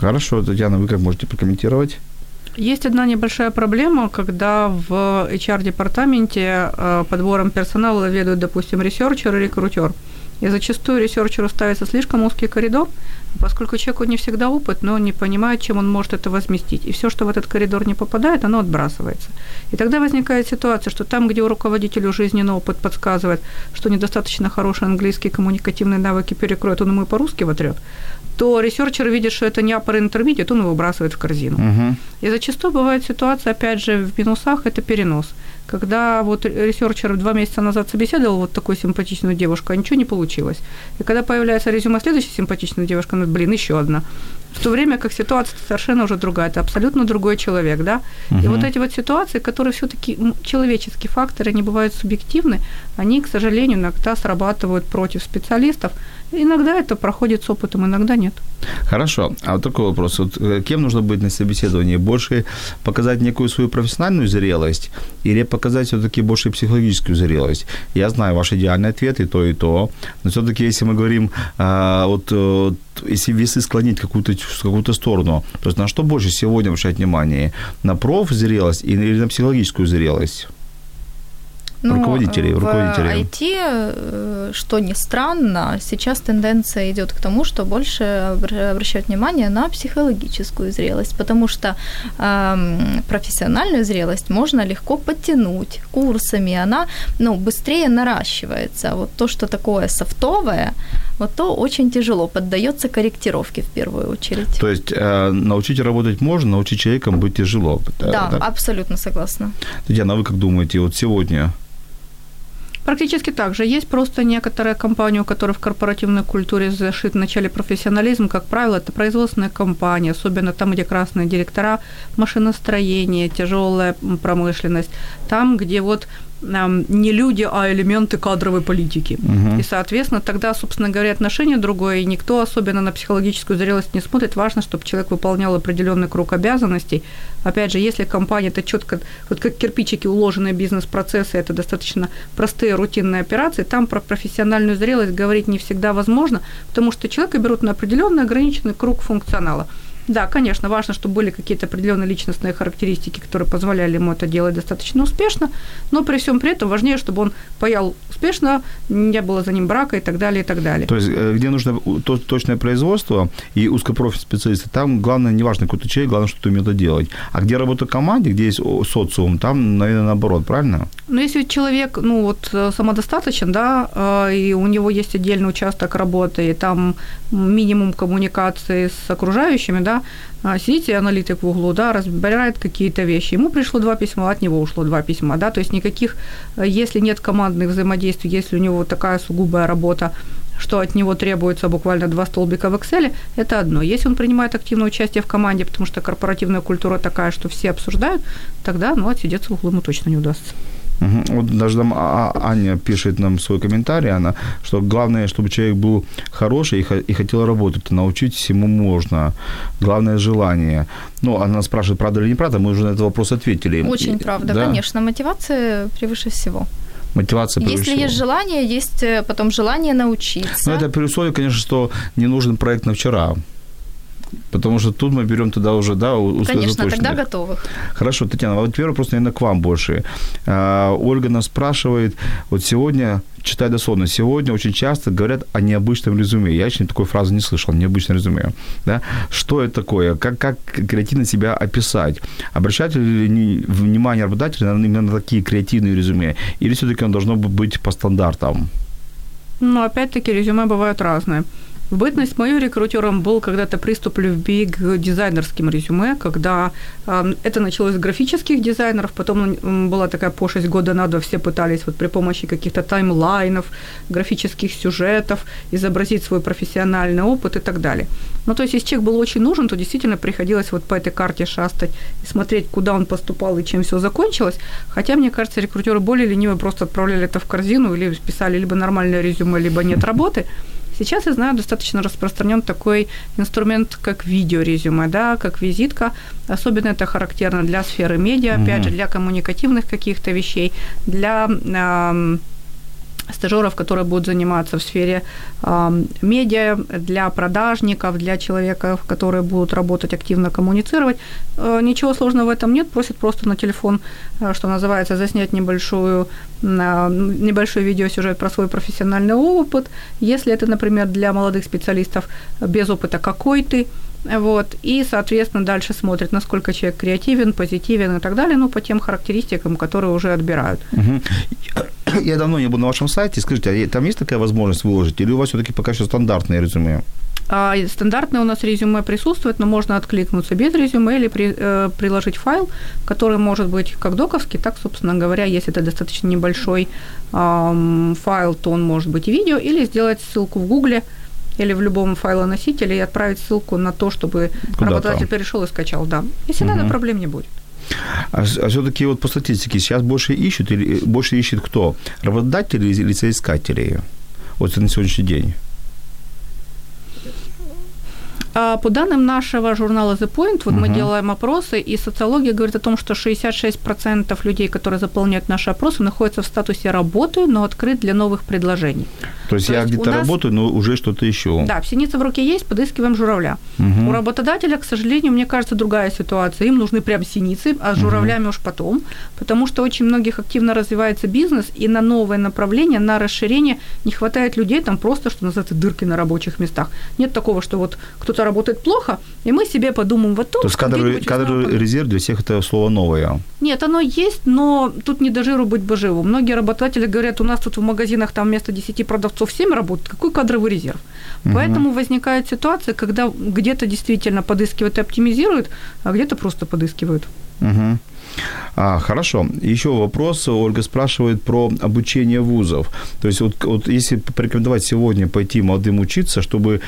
Хорошо, Татьяна, вы как можете прокомментировать? Есть одна небольшая проблема, когда в HR-департаменте э, подбором персонала ведут, допустим, researcher и рекрутер. И зачастую researcher у ставится слишком узкий коридор, поскольку человеку не всегда опыт, но он не понимает, чем он может это возместить. И все, что в этот коридор не попадает, оно отбрасывается. И тогда возникает ситуация, что там, где у руководителя жизненный опыт подсказывает, что недостаточно хороший английский, коммуникативные навыки перекроют, он ему и по-русски вотрет, то researcher видит, что это не upper intermediate, он его выбрасывает в корзину. Угу. И зачастую бывает ситуация, опять же, в минусах это перенос. Когда вот researcher два месяца назад собеседовал вот такую симпатичную девушку, а ничего не получилось. И когда появляется резюме следующей симпатичной девушки, ну, блин, еще одна. В то время как ситуация совершенно уже другая, это абсолютно другой человек, да. И Мгм. вот эти вот ситуации, которые все-таки человеческие факторы, они бывают субъективны, они, к сожалению, иногда срабатывают против специалистов. Иногда это проходит с опытом, иногда нет. Хорошо. А вот такой вопрос. Вот э, кем нужно быть на собеседовании? Больше показать некую свою профессиональную зрелость или показать все-таки больше психологическую зрелость? Я знаю ваш идеальный ответ и то, и то. Но все-таки, если мы говорим, а, вот э, если весы склонить в какую-то, какую-то сторону, то есть на что больше сегодня обращать внимание? На профзрелость или на психологическую зрелость? Руководителей, в руководителей. IT, э, что ни странно, сейчас тенденция идет к тому, что больше обра- обращают внимание на психологическую зрелость, потому что эм, профессиональную зрелость можно легко подтянуть курсами, она ну, быстрее наращивается. Вот то, что такое софтовое, вот то очень тяжело, поддается корректировке в первую очередь. То есть э, научить работать можно, научить человеком быть тяжело. Э, да, так? абсолютно согласна. Татьяна, а вы как думаете, вот сегодня Практически так же. Есть просто некоторые компании, у которых в корпоративной культуре зашит начале профессионализм, как правило, это производственные компании, особенно там, где красные директора, машиностроение, тяжелая промышленность, там, где вот не люди, а элементы кадровой политики. Мгм. И, соответственно, тогда, собственно говоря, отношение другое, и никто особенно на психологическую зрелость не смотрит. Важно, чтобы человек выполнял определенный круг обязанностей. Опять же, если компания это четко, вот как кирпичики уложенные бизнес-процессы, это достаточно простые рутинные операции, там про профессиональную зрелость говорить не всегда возможно, потому что человека берут на определенный ограниченный круг функционала. Да, конечно, важно, чтобы были какие-то определенные личностные характеристики, которые позволяли ему это делать достаточно успешно, но при всем при этом важнее, чтобы он паял успешно, не было за ним брака и так далее, и так далее. То есть, э, где нужно то- точное производство и узкопрофильные специалисты, там главное, не важно, какой ты человек, главное, что ты умеешь это делать. А где работа в команде, где есть социум, там, наверное, наоборот, правильно? Но если человек, ну вот, э, самодостаточен, да, э, и у него есть отдельный участок работы, и там минимум коммуникации с окружающими, да, а, сидите аналитик в углу, да, разбирает какие-то вещи. Ему пришло два письма, от него ушло два письма, да, то есть никаких, э, если нет командных взаимодействий, если у него такая сугубая работа, что от него требуется буквально два столбика в Excel, это одно. Если он принимает активное участие в команде, потому что корпоративная культура такая, что все обсуждают, тогда, ну, отсидеться в углу ему точно не удастся. Мгм. Вот даже там А- А- Аня пишет нам свой комментарий, она, что главное, чтобы человек был хороший и, и хотел работать. Научить всему можно. Главное – желание. Ну, она спрашивает, правда или неправда, мы уже на этот вопрос ответили. Очень правда, да, конечно. Мотивация превыше всего. Мотивация превыше Если всего. есть желание, есть э, потом желание научиться. Ну, это при условии, конечно, что не нужен проект на вчера. Потому что тут мы берем тогда уже, да, Конечно, тогда готовых. Хорошо, Татьяна, а вот теперь вопрос, наверное, к вам больше. А, Ольга нас спрашивает, вот сегодня, читай дословно, сегодня очень часто говорят о необычном резюме. Я еще такой фразы не слышал, необычное резюме. Да? Что это такое? Как, как креативно себя описать? Обращать ли внимание работодателя именно на такие креативные резюме? Или все-таки оно должно быть по стандартам? Ну, опять-таки, резюме бывают разные. В бытность мою рекрутером был когда-то приступ любви к дизайнерским резюме, когда э, это началось с графических дизайнеров, потом была такая пошесть года на два, все пытались вот при помощи каких-то таймлайнов, графических сюжетов изобразить свой профессиональный опыт и так далее. Ну, то есть, если человек был очень нужен, то действительно приходилось вот по этой карте шастать и смотреть, куда он поступал и чем все закончилось. Хотя, мне кажется, рекрутеры более ленивые просто отправляли это в корзину или писали либо нормальное резюме, либо нет работы. Сейчас, я знаю, достаточно распространен такой инструмент, как видеорезюме, да, как визитка. Особенно это характерно для сферы медиа, mm-hmm. опять же, для коммуникативных каких-то вещей, для э, стажеров, которые будут заниматься в сфере э, медиа, для продажников, для человека, которые будут работать активно коммуницировать. Э, ничего сложного в этом нет, просят просто на телефон, э, что называется, заснять небольшую, э, небольшой видеосюжет про свой профессиональный опыт. Если это, например, для молодых специалистов без опыта, какой ты, вот, и, соответственно, дальше смотрят, насколько человек креативен, позитивен и так далее, ну, по тем характеристикам, которые уже отбирают. Угу. Я давно не был на вашем сайте. Скажите, а там есть такая возможность выложить? Или у вас все-таки пока что стандартное резюме? А, стандартное у нас резюме присутствует, но можно откликнуться без резюме или при, э, приложить файл, который может быть как доковский, так, собственно говоря, если это достаточно небольшой э, файл, то он может быть и видео, или сделать ссылку в Гугле, или в любом файлоносителе и отправить ссылку на то, чтобы Куда работодатель перешел и скачал, да. Если угу. надо, проблем не будет. А, а все-таки вот по статистике сейчас больше ищут или больше ищет кто? Работодатели или соискатели? Вот на сегодняшний день. А, по данным нашего журнала The Point, вот uh-huh. мы делаем опросы, и социология говорит о том, что 66% людей, которые заполняют наши опросы, находятся в статусе «работаю, но открыт для новых предложений». То есть То я где-то нас... работаю, но уже что-то ищу. Да, синица в руке есть, подыскиваем журавля. Uh-huh. У работодателя, к сожалению, мне кажется, другая ситуация. Им нужны прям синицы, а с журавлями uh-huh. уж потом, потому что очень многих активно развивается бизнес, и на новое направление, на расширение не хватает людей, там просто, что называется, дырки на рабочих местах. Нет такого, что вот кто-то что работает плохо, и мы себе подумаем вот то. То есть кадровый, кадровый резерв для всех это слово новое? Нет, оно есть, но тут не до жиру быть бы живу. Многие работодатели говорят, у нас тут в магазинах там вместо 10 продавцов 7 работает. Какой кадровый резерв? Угу. Поэтому возникает ситуация, когда где-то действительно подыскивают и оптимизируют, а где-то просто подыскивают. Угу. А, хорошо. Еще вопрос. Ольга спрашивает про обучение вузов. То есть вот, вот если порекомендовать сегодня пойти молодым учиться, чтобы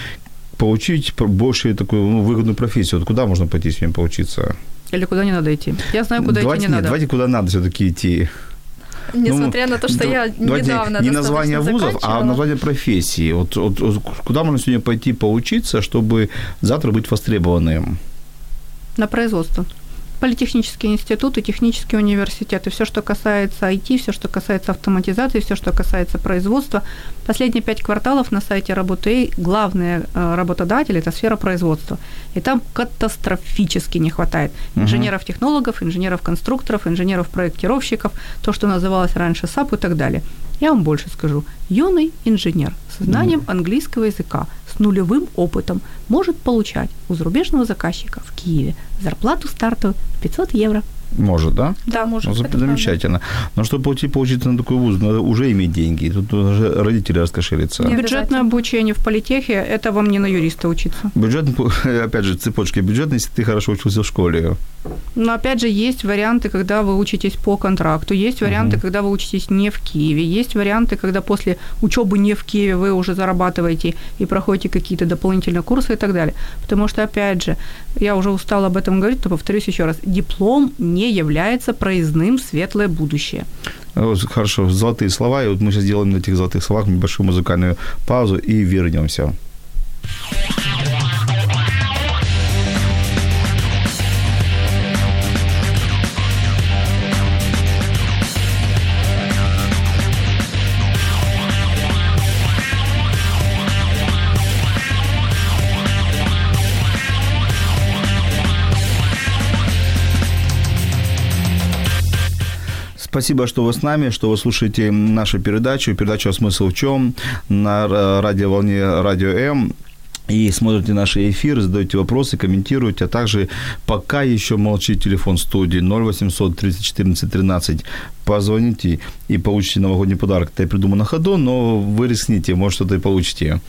получить больше такую ну, выгодную профессию? Вот куда можно пойти с ним поучиться? Или куда не надо идти? Я знаю, куда давайте, идти не нет, надо. Давайте куда надо все-таки идти. Несмотря ну, на то, что я недавно не название вузов, а название профессии. Вот, вот, вот куда можно сегодня пойти поучиться, чтобы завтра быть востребованным? На производство политехнические институты, технические университеты, все, что касается IT, все, что касается автоматизации, все, что касается производства. Последние пять кварталов на сайте Работы главные э, работодатели – это сфера производства. И там катастрофически не хватает инженеров-технологов, инженеров-конструкторов, инженеров-проектировщиков, то, что называлось раньше САПР и так далее. Я вам больше скажу. Юный инженер с знанием английского языка, с нулевым опытом может получать у зарубежного заказчика в Киеве зарплату стартовую 500 евро. Может, да? Да, может. Ну, замечательно. Но чтобы получить, получиться на такой вуз, надо уже иметь деньги. Тут уже родители раскошелятся. Бюджетное обучение в политехе – это вам не на юриста учиться. Бюджет, опять же, цепочки бюджетные, если ты хорошо учился в школе. Но опять же, есть варианты, когда вы учитесь по контракту, есть варианты, угу. когда вы учитесь не в Киеве, есть варианты, когда после учебы не в Киеве вы уже зарабатываете и проходите какие-то дополнительные курсы и так далее. Потому что, опять же, я уже устала об этом говорить, то повторюсь еще раз, диплом не является проездным в светлое будущее. Хорошо, золотые слова, и вот мы сейчас сделаем на этих золотых словах небольшую музыкальную паузу и вернемся. Спасибо, что вы с нами, что вы слушаете нашу передачу. Передача «Смысл в чем?» на радиоволне «Радио М» и смотрите наши эфиры, задаете вопросы, комментируете, а также пока еще молчит телефон студии 0800 30 14 13 позвоните и получите новогодний подарок. Это я придумал на ходу, но вы рискните, может, что-то и получите.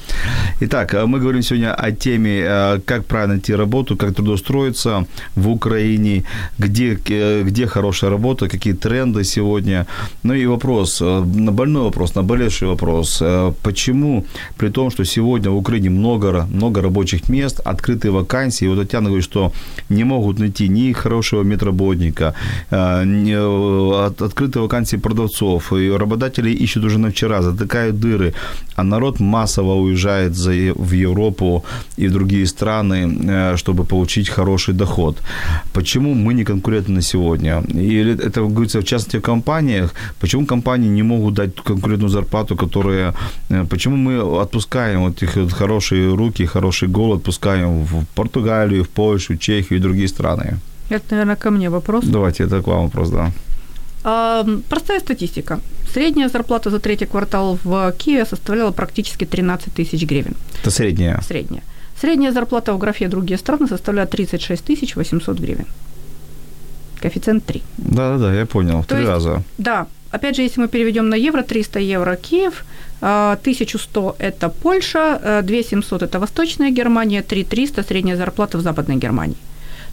Итак, э, мы говорим сегодня о теме, э, как правильно найти работу, как трудоустроиться в Украине, где, э, где хорошая работа, какие тренды сегодня. Ну и вопрос, на больной вопрос, наболевший вопрос. Почему, при том, что сегодня в Украине много, много рабочих мест, открытые вакансии, вот Татьяна говорит, что не могут найти ни хорошего медработника, ни, открытые открытые вакансии продавцов, и работодатели ищут уже на вчера, затыкают дыры, а народ массово уезжает в Европу и в другие страны, э, чтобы получить хороший доход. Почему мы не конкурентны сегодня? И это говорится в частности в компаниях. Почему компании не могут дать конкурентную зарплату, которая... Э, почему мы отпускаем вот их хорошие руки, хороший голод, отпускаем в Португалию, в Польшу, Чехию и другие страны? Это, наверное, ко мне вопрос. Давайте, это к вам вопрос, да. Простая статистика. Средняя зарплата за третий квартал в Киеве составляла практически 13 тысяч гривен. Это средняя? Средняя. Средняя зарплата в графе «Другие страны» составляет 36 800 гривен. Коэффициент 3. Да-да-да, я понял, в три есть, раза. Да. Опять же, если мы переведем на евро, 300 евро Киев, 1100 – это Польша, 2700 – это Восточная Германия, 3300 – средняя зарплата в Западной Германии.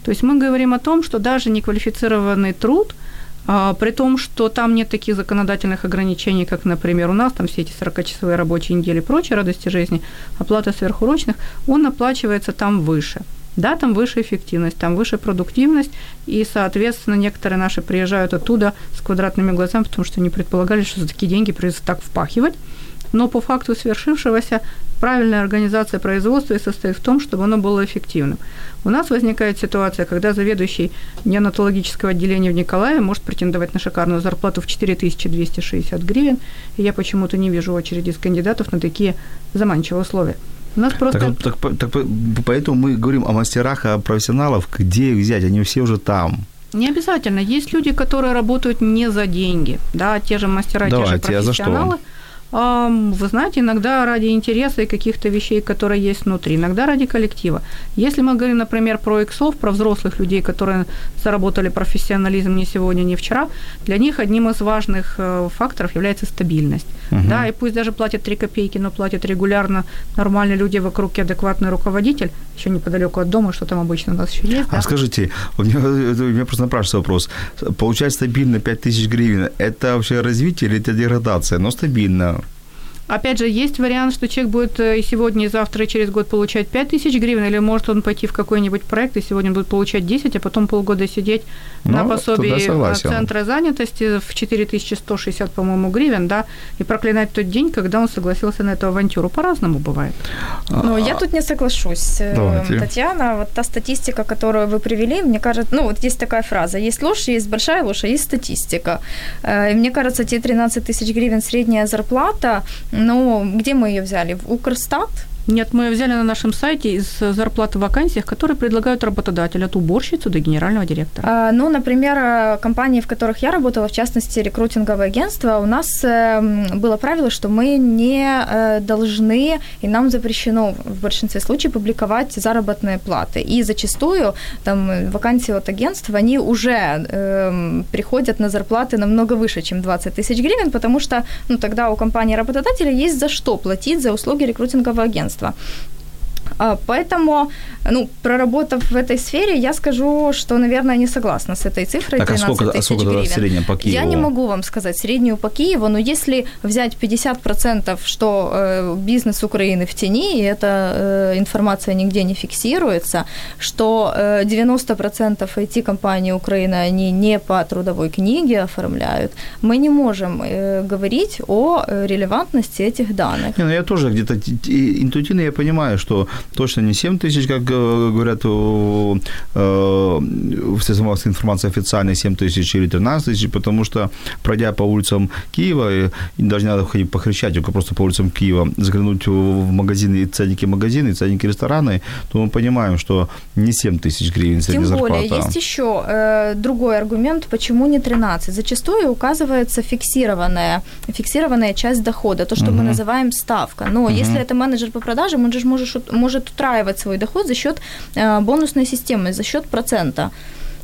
То есть мы говорим о том, что даже неквалифицированный труд – а, при том, что там нет таких законодательных ограничений, как, например, у нас, там все эти 40-часовые рабочие недели и прочие радости жизни, оплата сверхурочных, он оплачивается там выше. Да, там выше эффективность, там выше продуктивность, и, соответственно, некоторые наши приезжают оттуда с квадратными глазами, потому что не предполагали, что за такие деньги придется так впахивать. Но по факту свершившегося правильная организация производства и состоит в том, чтобы оно было эффективным. У нас возникает ситуация, когда заведующий неонатологического отделения в Николаеве может претендовать на шикарную зарплату в 4260 гривен, и я почему-то не вижу очереди из кандидатов на такие заманчивые условия. У нас просто... Так, так, так, поэтому мы говорим о мастерах, о профессионалах, где их взять, они все уже там. Не обязательно. Есть люди, которые работают не за деньги, да, те же мастера, Давайте, те же профессионалы. А за что? Вы знаете, иногда ради интереса и каких-то вещей, которые есть внутри, иногда ради коллектива. Если мы говорим, например, про иксов, про взрослых людей, которые заработали профессионализм не сегодня, не вчера, для них одним из важных э, факторов является стабильность. Угу. Да, и пусть даже платят 3 копейки, но платят регулярно нормальные люди вокруг и адекватный руководитель, еще неподалеку от дома, что там обычно у нас еще есть. А да? скажите, у меня, у меня просто напрашивается вопрос. Получать стабильно 5000 гривен, это вообще развитие или это деградация? Но стабильно. Опять же, есть вариант, что человек будет э, и сегодня, и завтра, и через год получать 5 тысяч гривен, или может он пойти в какой-нибудь проект, и сегодня будет получать 10, а потом полгода сидеть ну, на пособии центра занятости в 4160, по-моему, гривен, да, и проклинать тот день, когда он согласился на эту авантюру. По-разному бывает. Ну, я тут не соглашусь, э, Давайте. Татьяна. Вот та статистика, которую вы привели, мне кажется, ну, вот есть такая фраза, есть ложь, есть большая ложь, а есть статистика. Э, и мне кажется, те 13 тысяч гривен средняя зарплата, ну, где мы ее взяли? В Укрстат? Нет, мы взяли на нашем сайте из зарплаты в вакансиях, которые предлагают работодатель от уборщицы до генерального директора. А, ну, например, э, компании, в которых я работала, в частности, рекрутинговое агентство, у нас э, было правило, что мы не э, должны, и нам запрещено в большинстве случаев публиковать заработные платы. И зачастую там вакансии от агентства, они уже э, приходят на зарплаты намного выше, чем 20 тысяч гривен, потому что ну, тогда у компании работодателя есть за что платить за услуги рекрутингового агентства агентства. А, поэтому, ну, проработав в этой сфере, я скажу, что, наверное, не согласна с этой цифрой так, 13 а сколько, тысяч а сколько гривен. в среднем по Киеву? Я не могу вам сказать среднюю по Киеву, но если взять 50%, что э, бизнес Украины в тени, и эта э, информация нигде не фиксируется, что э, 90% IT-компаний Украины, они не по трудовой книге оформляют, мы не можем э, говорить о э, релевантности этих данных. Не, ну я тоже где-то интуитивно я понимаю, что точно не 7 тысяч, как э, говорят в средствах информации официальной 7 тысяч или 13 тысяч, потому что, пройдя по улицам Киева, и даже не надо ходить по Хрещатику, просто по улицам Киева, заглянуть в магазины, ценники магазины, ценники рестораны, то мы понимаем, что не 7 тысяч гривен средняя Тем более, зарплата. есть еще э, другой аргумент, почему не 13. Зачастую указывается фиксированная, фиксированная часть дохода, то, что Мгм. мы называем ставка. Но Мгм. если это менеджер по продажам, он же может, может утраивать свой доход за счет э, бонусной системы, за счет процента.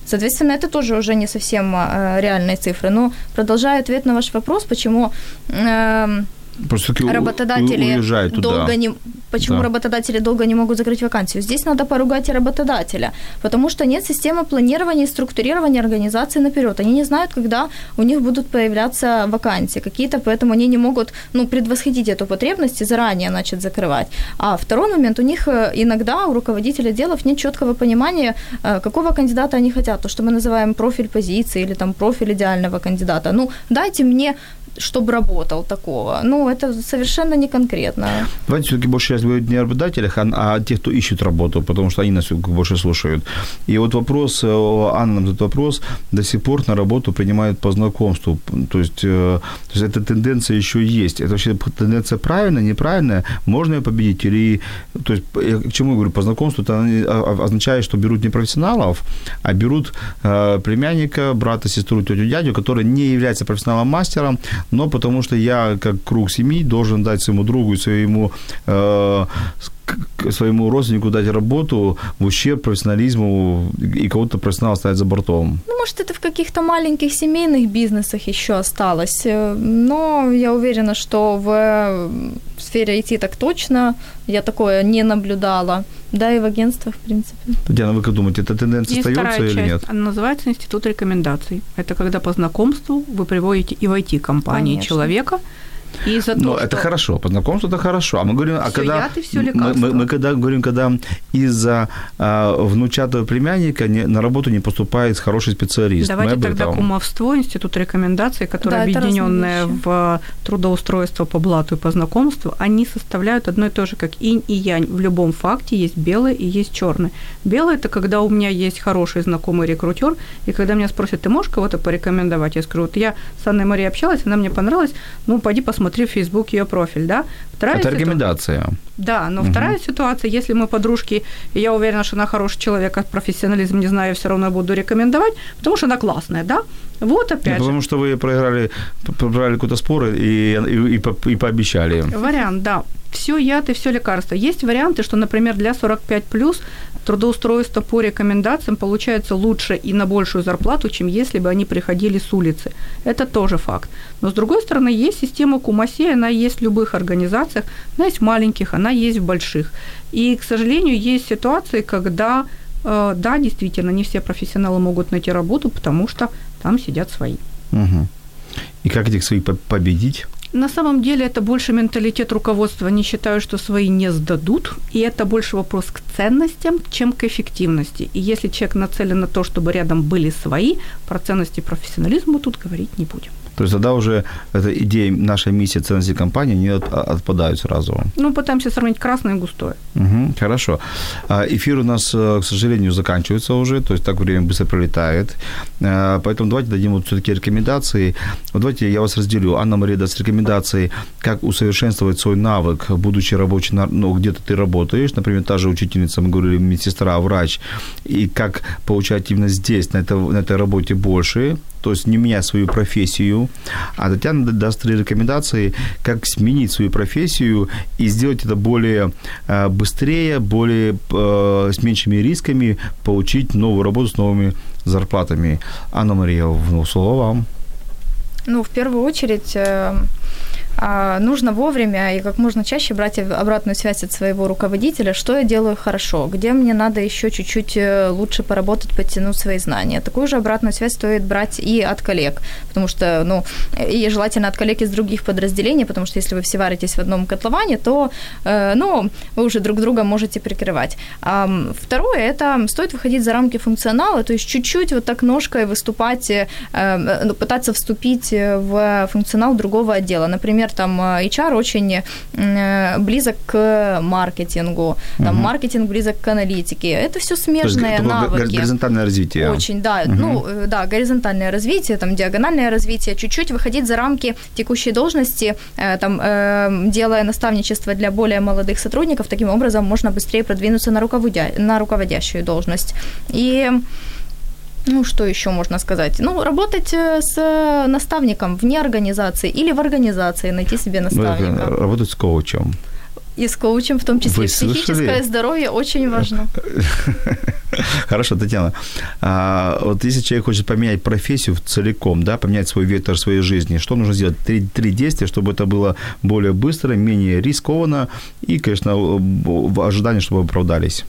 Соответственно, это тоже уже не совсем э, реальные цифры. Но продолжая ответ на ваш вопрос, почему э, Просто таки работодатели уезжают туда. долго не почему Да. работодатели долго не могут закрыть вакансию. Здесь надо поругать и работодателя, потому что нет системы планирования и структурирования организации наперед. Они не знают, когда у них будут появляться вакансии какие-то, поэтому они не могут ну, предвосходить эту потребность и заранее начать закрывать. А второй момент, у них э, иногда у руководителя делов нет четкого понимания, э, какого кандидата они хотят, то, что мы называем профиль позиции или там профиль идеального кандидата. Ну, дайте мне чтобы работал такого. Ну, это совершенно не конкретно. Давайте все-таки больше сейчас говорить не о работодателях, а, а о тех, кто ищет работу, потому что они нас больше слушают. И вот вопрос, э, Анна нам этот вопрос, до сих пор на работу принимают по знакомству. То есть, э, то есть эта тенденция еще есть. Это вообще тенденция правильная, неправильная? Можно ее победить? Или, то есть, я к чему я говорю, по знакомству, это а, означает, что берут не профессионалов, а берут э, племянника, брата, сестру, тетю, дядю, который не является профессионалом-мастером, но потому что я, как круг семьи, должен дать своему другу своему э, своему родственнику дать работу в ущерб профессионализму и кого-то профессионала оставить за бортом. Ну, может, это в каких-то маленьких семейных бизнесах еще осталось. Э, Но я уверена, что в сфере IT так точно. Я такое не наблюдала. Да, и в агентствах, в принципе. Татьяна, вы как думаете, эта тенденция Есть остается вторая или часть. нет? Она называется институт рекомендаций. Это когда по знакомству вы приводите и в IT-компании Конечно. человека, и за то, Ну, что... это хорошо, по знакомству это хорошо. А мы говорим, а Всё когда... яд и всё мы, мы, мы когда говорим, когда из-за а, внучатого племянника не, на работу не поступает хороший специалист. Давайте мы тогда этом. кумовство, институт рекомендаций, которые Да, объединенные в трудоустройство по блату и по знакомству, они составляют одно и то же, как инь и янь. В любом факте есть белое и есть черное. Белое – это когда у меня есть хороший знакомый рекрутер, и когда меня спросят, ты можешь кого-то порекомендовать? Я скажу, вот я с Анной Марией общалась, она мне понравилась, ну, пойди посмотри в Facebook ее профиль, да? Вторая Это рекомендация. Да, но Мгм. вторая ситуация, если мы подружки, и я уверена, что она хороший человек, а профессионализм не знаю, все равно буду рекомендовать, потому что она классная, да? Вот опять же. потому что вы проиграли, проиграли какой-то спор и, и, и, по- и пообещали. Вариант, да. Все яд и все лекарство. Есть варианты, что, например, для 45 плюс трудоустройство по рекомендациям получается лучше и на большую зарплату, чем если бы они приходили с улицы. Это тоже факт. Но с другой стороны, есть система Кумаси, она есть в любых организациях, она есть в маленьких, она есть в больших. И, к сожалению, есть ситуации, когда, э, да, действительно, не все профессионалы могут найти работу, потому что там сидят свои. Мгм. И как этих своих по- победить? На самом деле это больше менталитет руководства. Они считают, что свои не сдадут, и это больше вопрос к ценностям, чем к эффективности. И если человек нацелен на то, чтобы рядом были свои, про ценности и профессионализм мы тут говорить не будем. То есть тогда уже эта идея, наша миссия ценности компании, они от- а- отпадают сразу. Ну, пытаемся сравнить красное и густое. Мгм, хорошо. А, Эфир у нас, э, к сожалению, заканчивается уже, то есть так время быстро пролетает. А, Поэтому давайте дадим вот все-таки рекомендации. Вот давайте я вас разделю. Анна Мария даст рекомендации, как усовершенствовать свой навык, будучи рабочим, ну, где-то ты работаешь, например, та же учительница, мы говорили, медсестра, врач, и как получать именно здесь, на, это, на этой работе больше, то есть не менять свою профессию. А Татьяна даст три рекомендации, как сменить свою профессию и сделать это более э, быстрее, более э, с меньшими рисками, получить новую работу с новыми зарплатами. Анна Мария, ну, слово вам. Ну, в первую очередь, э, нужно вовремя и как можно чаще брать обратную связь от своего руководителя, что я делаю хорошо, где мне надо еще чуть-чуть э, лучше поработать, подтянуть свои знания. Такую же обратную связь стоит брать и от коллег, потому что, ну, и желательно от коллег из других подразделений, потому что если вы все варитесь в одном котловане, то, э, ну, вы уже друг друга можете прикрывать. А, второе, это стоит выходить за рамки функционала, то есть чуть-чуть вот так ножкой выступать, э, ну, пытаться вступить в функционал другого отдела. Например, например, там HR очень близок к маркетингу, там угу. маркетинг близок к аналитике. Это все смежные есть, навыки. Горизонтальное развитие. Очень, да. Угу. Ну, да, горизонтальное развитие, там диагональное развитие, чуть-чуть выходить за рамки текущей должности, там, делая наставничество для более молодых сотрудников, таким образом можно быстрее продвинуться на, руководя... на руководящую должность. И ну, что еще можно сказать? Ну, работать э, с наставником вне организации или в организации, найти себе наставника. Работать с коучем. И с коучем в том числе. Вы Психическое слышали? здоровье очень важно. Хорошо, Татьяна. А, вот если человек хочет поменять профессию целиком, да, поменять свой вектор своей жизни, что нужно сделать? Три, три действия, чтобы это было более быстро, менее рискованно и, конечно, в ожидании, чтобы оправдались.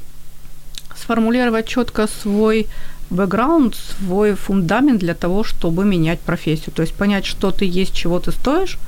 Сформулировать четко свой бэкграунд, свой фундамент для того, чтобы менять профессию. То есть понять, что ты есть, чего ты стоишь,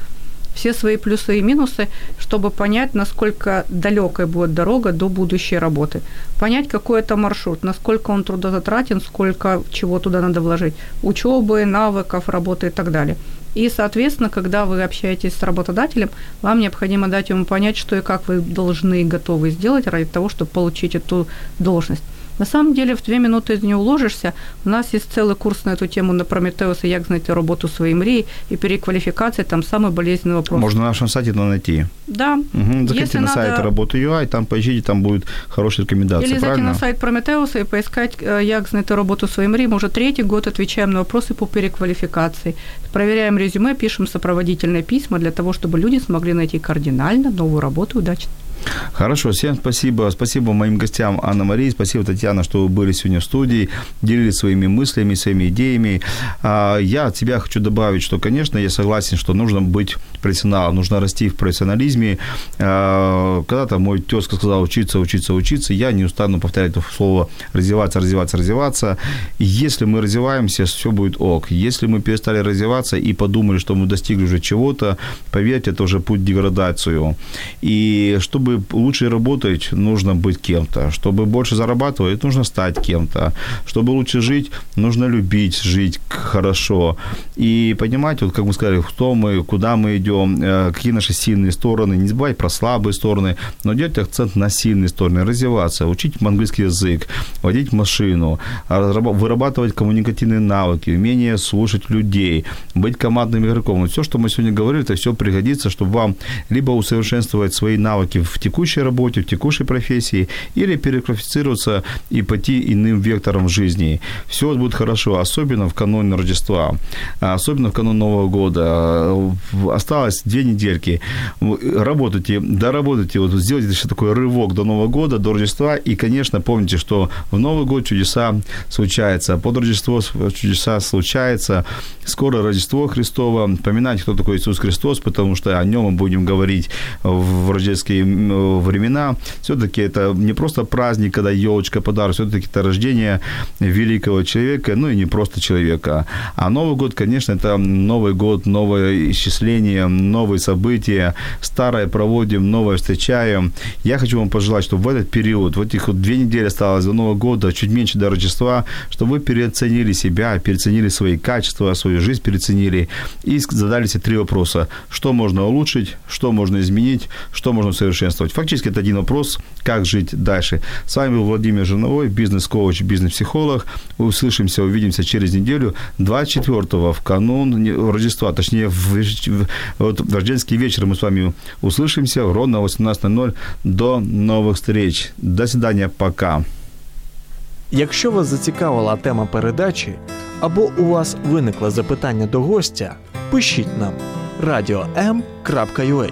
все свои плюсы и минусы, чтобы понять, насколько далекой будет дорога до будущей работы. Понять, какой это маршрут, насколько он трудозатратен, сколько чего туда надо вложить. Учебы, навыков, работы и так далее. И, соответственно, когда вы общаетесь с работодателем, вам необходимо дать ему понять, что и как вы должны и готовы сделать ради того, чтобы получить эту должность. На самом деле в две минуты не уложишься. У нас есть целый курс на эту тему на Прометеуса, як знайти работу своей мрії и переквалификации, там самый болезненный вопрос. Можно на нашем сайте найти. Да. Угу. Заходите Если на надо... сайт работы UI, там поищите, там будут хорошие рекомендации, Или зайти на сайт Прометеуса и поискать, як знайти работу своей мрії. Мы уже третий год отвечаем на вопросы по переквалификации. Проверяем резюме, пишем сопроводительные письма для того, чтобы люди смогли найти кардинально новую работу удачно. Хорошо, всем спасибо. Спасибо моим гостям Анна Марии, спасибо, Татьяна, что вы были сегодня в студии, делились своими мыслями, своими идеями. А, я от себя хочу добавить, что, конечно, я согласен, что нужно быть профессионалом, нужно расти в профессионализме. А, когда-то мой тезка сказал учиться, учиться, учиться, я не устану повторять это слово развиваться, развиваться, развиваться. Если мы развиваемся, все будет ок. Если мы перестали развиваться и подумали, что мы достигли уже чего-то, поверьте, это уже путь деградацию. И чтобы чтобы лучше работать, нужно быть кем-то. Чтобы больше зарабатывать, нужно стать кем-то. Чтобы лучше жить, нужно любить жить хорошо. И понимать, вот как мы сказали, кто мы, куда мы идем, э, какие наши сильные стороны. Не забывать про слабые стороны, но делать акцент на сильные стороны, развиваться, учить английский язык, водить машину, вырабатывать коммуникативные навыки, умение слушать людей, быть командным игроком. Вот все, что мы сегодня говорили, это все пригодится, чтобы вам либо усовершенствовать свои навыки в текущей работе, в текущей профессии, или переквалифицироваться и пойти иным вектором жизни. Все будет хорошо, особенно в канун Рождества, особенно в канун Нового года. Осталось две недельки. Работайте, доработайте, вот сделайте еще такой рывок до Нового года, до Рождества, и, конечно, помните, что в Новый год чудеса случаются, под Рождество чудеса случаются, скоро Рождество Христово, поминать, кто такой Иисус Христос, потому что о нем мы будем говорить в рождественские времена. Все-таки это не просто праздник, когда елочка, подарок, все-таки это рождение великого человека, ну и не просто человека. А Новый год, конечно, это Новый год, новое исчисление, новые события. Старое проводим, новое встречаем. Я хочу вам пожелать, чтобы в этот период, вот этих вот две недели осталось до Нового года, чуть меньше до Рождества, чтобы вы переоценили себя, переоценили свои качества, свою жизнь переоценили и задали себе три вопроса. Что можно улучшить, что можно изменить, что можно совершенствовать участвовать. Фактически это один вопрос, как жить дальше. С вами был Владимир Жирновой, бизнес-коуч, бизнес-психолог. Услышимся, увидимся через неделю, 24-го, в канун Рождества, точнее, в, вот, в рождественский вечер мы с вами услышимся ровно 18.00. До новых встреч. До свидания, пока. Якщо вас зацікавила тема передачі або у вас виникло запитання до гостя, пишіть нам radio.m.ua